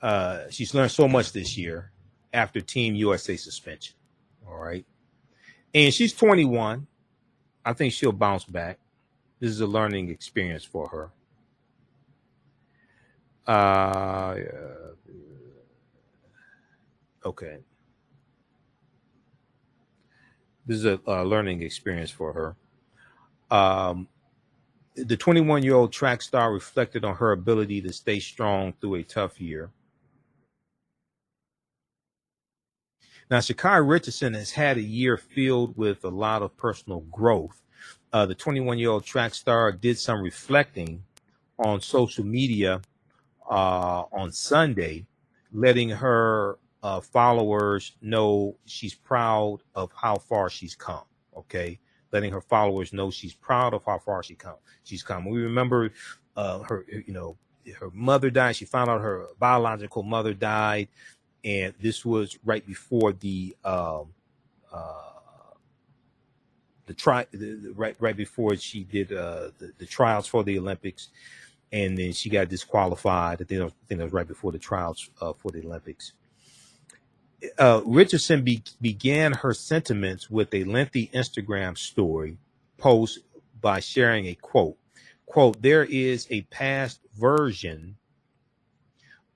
Uh, she's learned so much this year after Team USA suspension. All right. And she's 21. I think she'll bounce back. This is a learning experience for her. Uh, okay. This is a, a learning experience for her. Um, the 21 year old track star reflected on her ability to stay strong through a tough year. Now, Sha'Carri Richardson has had a year filled with a lot of personal growth. Uh, the 21 year old track star did some reflecting on social media uh, on Sunday, letting her uh, followers know she's proud of how far she's come. Okay, letting her followers know she's proud of how far she come. She's come. We remember uh, her, you know, her mother died. She found out her biological mother died, and this was right before the um, uh, the try the, the, right right before she did uh, the, the trials for the Olympics, and then she got disqualified. I think, I think that was right before the trials uh, for the Olympics uh, Richardson be- began her sentiments with a lengthy Instagram story post by sharing a quote. Quote, there is a past version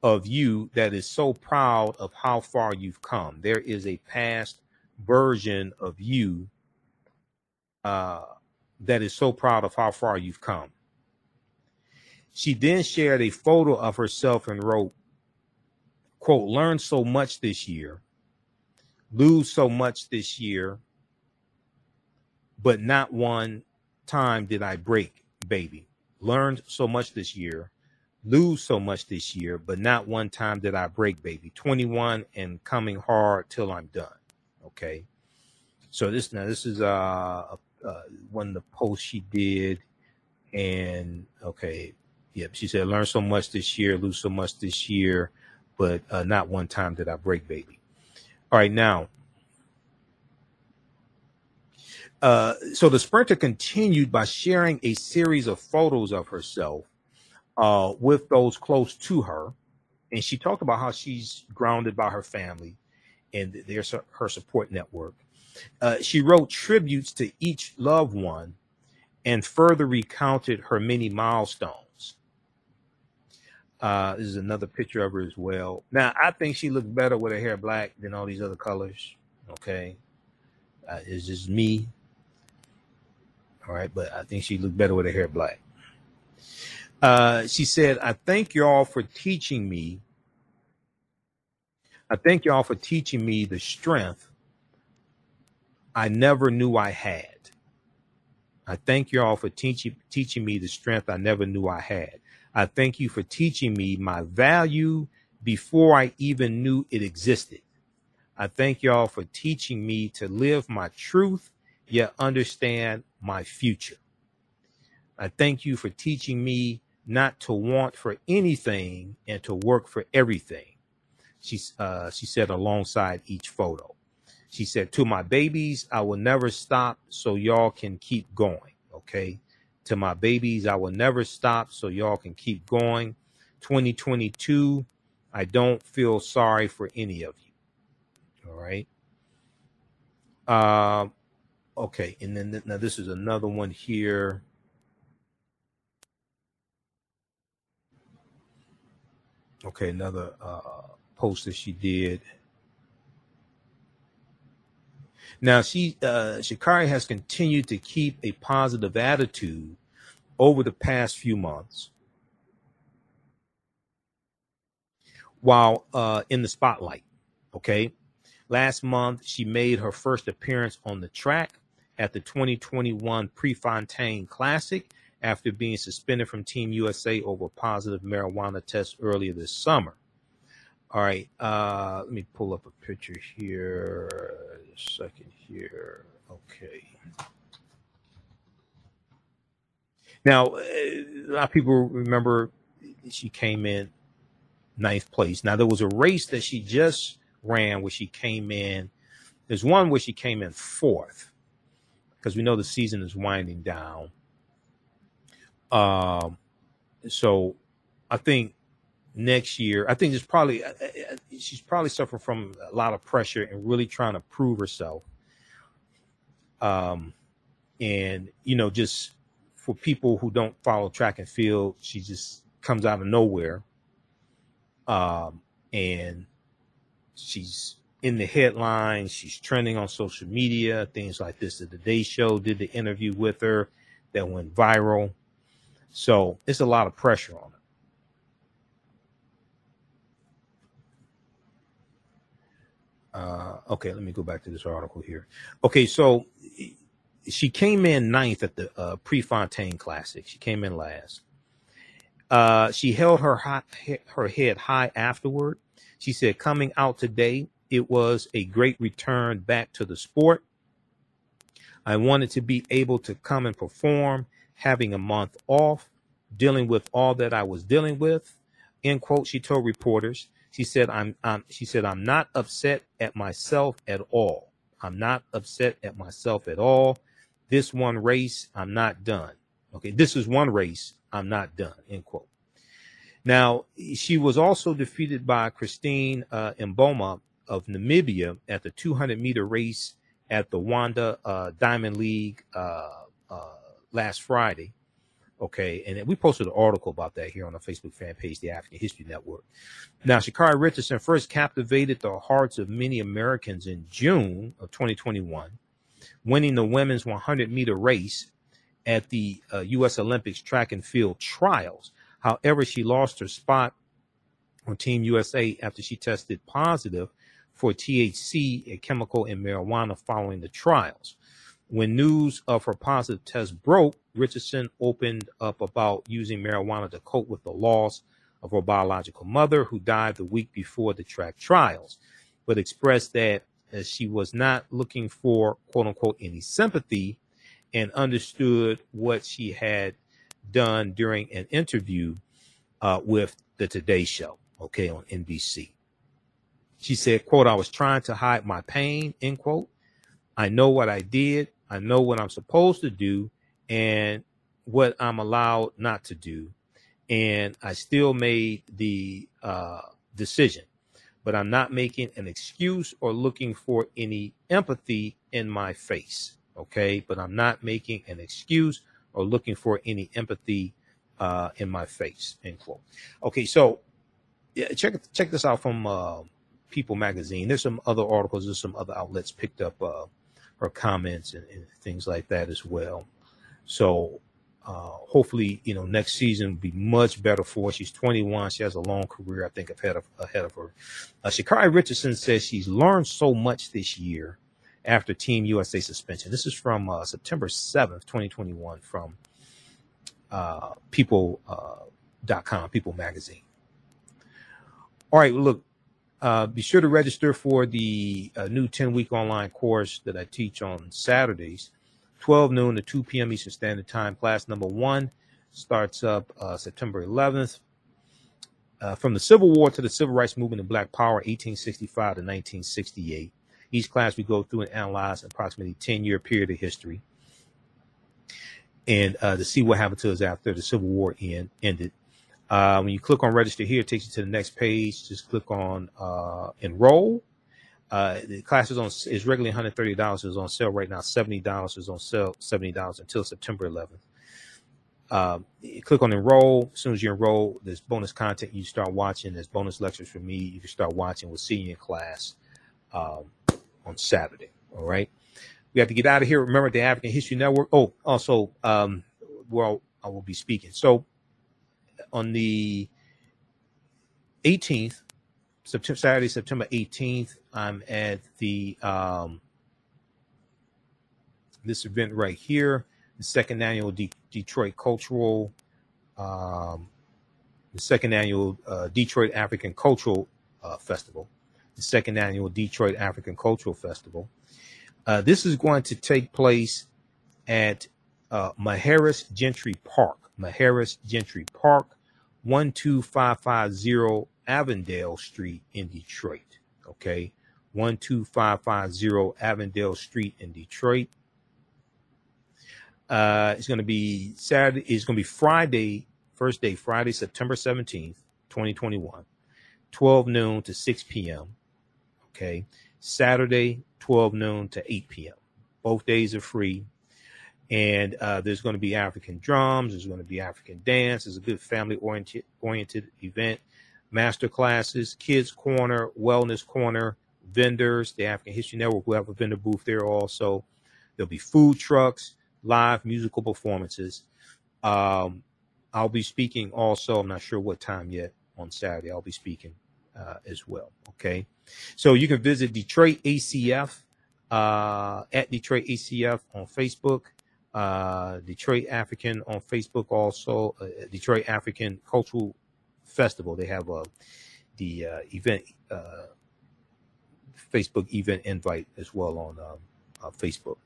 of you that is so proud of how far you've come. There is a past version of you uh, that is so proud of how far you've come. She then shared a photo of herself and wrote, quote, learned so much this year, lose so much this year, but not one time did I break, baby. Learned so much this year, lose so much this year, but not one time did I break, baby. 21 and coming hard till I'm done. Okay. So this now this is uh, uh one of the posts she did, and okay, yep. She said, "Learn so much this year, lose so much this year, but uh, not one time did I break, baby. All right, now. Uh, so the sprinter continued by sharing a series of photos of herself uh, with those close to her. And she talked about how she's grounded by her family and there's her support network. Uh, she wrote tributes to each loved one and further recounted her many milestones. Uh, this is another picture of her as well. Now, I think she looked better with her hair black than all these other colors. Okay. Uh, it's just me. All right. But I think she looked better with her hair black. Uh, she said, I thank y'all for teaching me. I thank y'all for teaching me the strength I never knew I had. I thank y'all for teaching teaching me the strength I never knew I had. I thank you for teaching me my value before I even knew it existed. I thank y'all for teaching me to live my truth, yet understand my future. I thank you for teaching me not to want for anything and to work for everything. She, uh, she said alongside each photo. She said, To my babies, I will never stop so y'all can keep going. Okay to my babies. I will never stop, so y'all can keep going. 2022, I don't feel sorry for any of you. All right. Um, okay, and then th- now this is another one here. Okay, another uh, post that she did. Now she uh, Sha'Carri has continued to keep a positive attitude over the past few months while uh, in the spotlight. Okay. Last month, she made her first appearance on the track at the 2021 Prefontaine Classic after being suspended from Team USA over a positive marijuana test earlier this summer. All right, uh, let me pull up a picture here. A second here. Okay. Now, uh, a lot of people remember she came in ninth place. Now, there was a race that she just ran where she came in. There's one where she came in fourth because we know the season is winding down. Um, so I think next year, I think probably uh, uh, she's probably suffering from a lot of pressure and really trying to prove herself. Um, and you know, just for people who don't follow track and field, she just comes out of nowhere. Um, and she's in the headlines. She's trending on social media, things like this. The Today Show did the interview with her that went viral. So it's a lot of pressure on her. Uh, okay, let me go back to this article here. Okay, so she came in ninth at the uh, Prefontaine Classic. She came in last. Uh, she held her high, her head high afterward. She said, "Coming out today, it was a great return back to the sport. I wanted to be able to come and perform, having a month off, dealing with all that I was dealing with." End quote. She told reporters. She said, "I'm." I'm she said, "I'm not upset at myself at all. I'm not upset at myself at all. This one race, I'm not done. Okay, this is one race. I'm not done. End quote. Now, she was also defeated by Christine uh, Mboma of Namibia at the 200 meter race at the Wanda uh, Diamond League uh, uh, last Friday. Okay, and we posted an article about that here on the Facebook fan page, the African History Network. Now, Sha'Carri Richardson first captivated the hearts of many Americans in June of 2021, winning the women's 100 meter race at the uh, U.S. Olympics track and field trials. However, she lost her spot on Team USA after she tested positive for THC, a chemical in marijuana, following the trials. When news of her positive test broke, Richardson opened up about using marijuana to cope with the loss of her biological mother, who died the week before the track trials, but expressed that as she was not looking for quote unquote any sympathy and understood what she had done during an interview uh, with the Today Show, okay, on NBC. She said, quote, I was trying to hide my pain, end quote. I know what I did. I know what I'm supposed to do and what I'm allowed not to do. And I still made the uh, decision, but I'm not making an excuse or looking for any empathy in my face. Okay. But I'm not making an excuse or looking for any empathy uh, in my face. End quote. Okay. So yeah, check, check this out from uh, People magazine. There's some other articles, there's some other outlets picked up uh, her comments and, and things like that as well. So uh, hopefully, you know, next season will be much better for her. She's 21. She has a long career, I think, ahead of ahead of her. Uh, Sha'Carri Richardson says she's learned so much this year after Team USA suspension. This is from uh, September 7th, 2021, from uh, People.com, uh, People Magazine. All right, look, uh, be sure to register for the uh, new 10 week online course that I teach on Saturdays, 12 noon to 2 p.m. Eastern Standard Time. Class number one starts up uh, September 11th. Uh, from the Civil War to the Civil Rights Movement and Black Power, 1865 to 1968. Each class we go through and analyze approximately 10 year period of history and uh, to see what happened to us after the Civil War end, ended. Uh, when you click on register here, it takes you to the next page. Just click on uh, enroll. Uh, the class is on is regularly one hundred thirty dollars. Is on sale right now. Seventy dollars is on sale. Seventy dollars until September eleventh. Um, click on enroll. As soon as you enroll, there's bonus content you start watching. There's bonus lectures from me. You can start watching. We'll see you in class um, on Saturday. All right. We have to get out of here. Remember the African History Network. Oh, also, um, well, I will be speaking. So on the 18th, September, Saturday, September 18th, I'm at the um, this event right here, the second annual Detroit Cultural, um, the second annual uh, Detroit African Cultural uh, Festival, the second annual Detroit African Cultural Festival. Uh, this is going to take place at uh, Maheras Gentry Park, Maheras Gentry Park, 12550 Avondale Street in Detroit. Okay. 12550 Avondale Street in Detroit. Uh, it's going to be Saturday. It's going to be Friday, first day, Friday, September 17th, 2021, 12 noon to 6 p.m. Okay. Saturday, 12 noon to 8 p.m. Both days are free. And uh, there's going to be African drums. There's going to be African dance. It's a good family oriented oriented event. Master classes, kids corner, wellness corner, vendors. The African History Network will have a vendor booth there also. There'll be food trucks, live musical performances. Um, I'll be speaking also. I'm not sure what time yet on Saturday. I'll be speaking uh, as well. Okay. So you can visit Detroit ACF uh, at Detroit ACF on Facebook uh, Detroit African on Facebook, also uh, Detroit African Cultural Festival. They have uh, the uh, event Facebook event invite as well on um, uh, Facebook.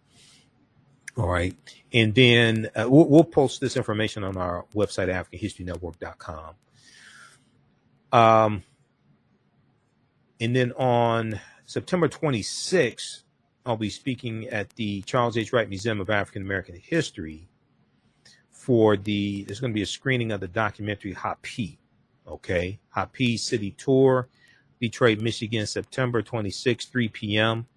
All right, and then uh, we'll, we'll post this information on our website, AfricanHistoryNetwork.com. Um, and then on September 26th, I'll be speaking at the Charles H. Wright Museum of African American History for the, there's going to be a screening of the documentary Hapi, okay? Hapi City Tour, Detroit, Michigan, September 26, 3 p.m.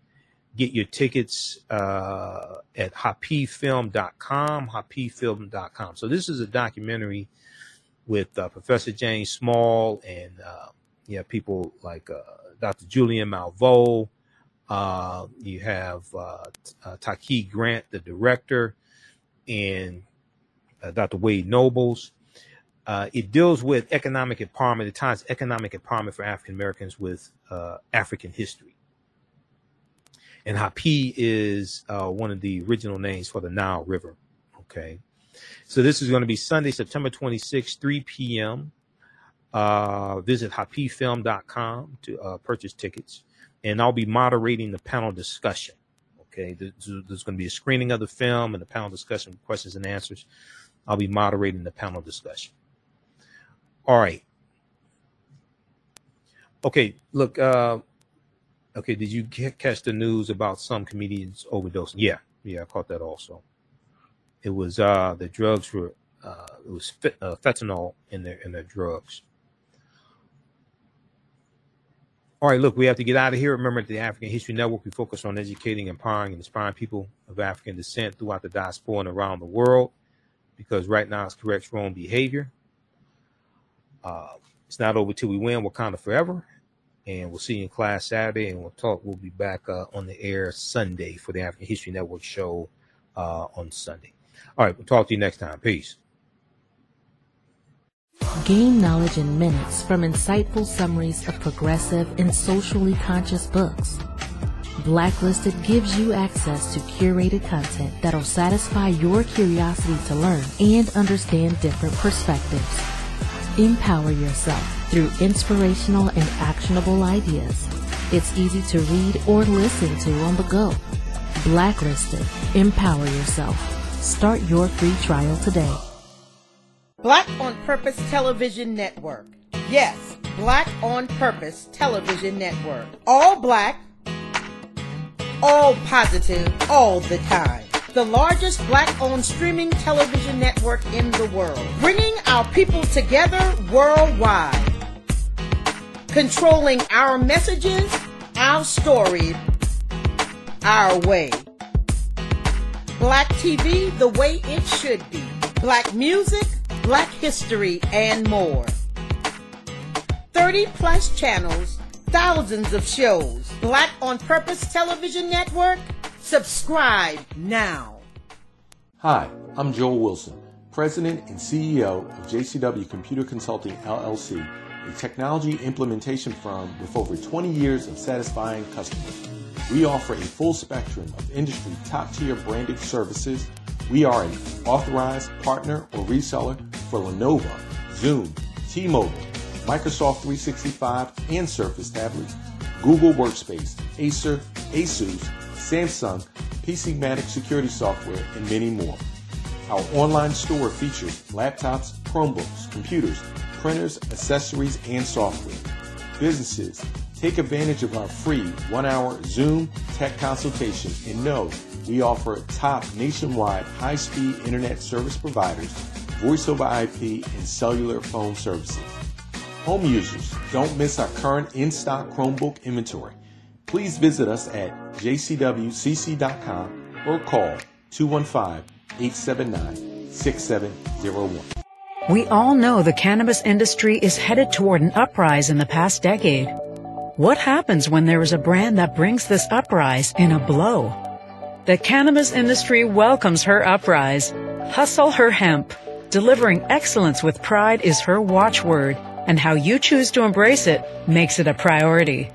Get your tickets uh, at hapifilm.com, hapifilm.com. So this is a documentary with uh, Professor James Small and uh, yeah, people like uh, Dr. Julianne Malveaux. uh, you have uh, uh, Taki Grant, the director, and uh, Dr. Wade Nobles. Uh, it deals with economic empowerment. It ties economic empowerment for African Americans with uh, African history. And Hapi is uh, one of the original names for the Nile River. Okay. So this is going to be Sunday, September 26, 3 p.m. Uh, visit hapifilm.com to uh, purchase tickets and I'll be moderating the panel discussion. Okay, there's, going to be a screening of the film and the panel discussion, questions and answers. I'll be moderating the panel discussion. All right. Okay, look. Uh, okay, did you catch the news about some comedians overdosing? Yeah, yeah, I caught that also. It was uh, the drugs were uh, it was fit, uh, fentanyl in their in their drugs. All right, look, we have to get out of here. Remember, the African History Network, we focus on educating, empowering, and inspiring people of African descent throughout the diaspora and around the world because right now it's corrects wrong behavior. Uh, it's not over till we win we're Wakanda forever. And we'll see you in class Saturday, and we'll talk. We'll be back uh, on the air Sunday for the African History Network show uh, on Sunday. All right, we'll talk to you next time. Peace. Gain knowledge in minutes from insightful summaries of progressive and socially conscious books. Blacklisted gives you access to curated content that'll satisfy your curiosity to learn and understand different perspectives. Empower yourself through inspirational and actionable ideas. It's easy to read or listen to on the go. Blacklisted. Empower yourself. Start your free trial today. Black on Purpose Television Network. Yes, Black on Purpose Television Network. All black, all positive, all the time. The largest black owned streaming television network in the world. Bringing our people together worldwide. Controlling our messages our story, our way. Black TV the way it should be. Black music, black history, and more. 30 plus channels, thousands of shows. Black on Purpose Television Network. Subscribe now. Hi, I'm Joel Wilson, President and CEO of JCW Computer Consulting LLC, a technology implementation firm with over 20 years of satisfying customers. We offer a full spectrum of industry top tier branded services. We are an authorized partner or reseller for Lenovo, Zoom, T-Mobile, Microsoft 365 and Surface tablets, Google Workspace, Acer, Asus, Samsung, PCmatic security software, and many more. Our online store features laptops, Chromebooks, computers, printers, accessories, and software. Businesses, take advantage of our free one hour Zoom tech consultation and know we offer top nationwide high speed internet service providers, voice over IP, and cellular phone services. Home users, don't miss our current in stock Chromebook inventory. Please visit us at jcwcc.com or call 215 879 6701. We all know the cannabis industry is headed toward an uprise in the past decade. What happens when there is a brand that brings this uprise in a blow? The cannabis industry welcomes her uprise. Hustle her hemp. Delivering excellence with pride is her watchword, and how you choose to embrace it makes it a priority.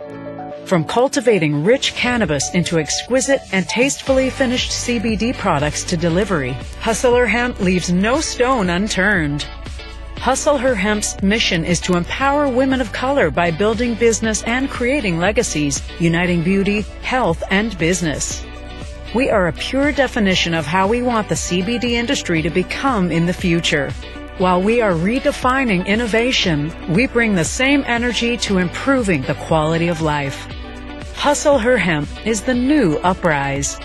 From cultivating rich cannabis into exquisite and tastefully finished CBD products to delivery, Hustle Her Hemp leaves no stone unturned. Hustle Her Hemp's mission is to empower women of color by building business and creating legacies, uniting beauty, health, and business. We are a pure definition of how we want the CBD industry to become in the future. While we are redefining innovation, we bring the same energy to improving the quality of life. Hustle Her Hemp is the new uprise.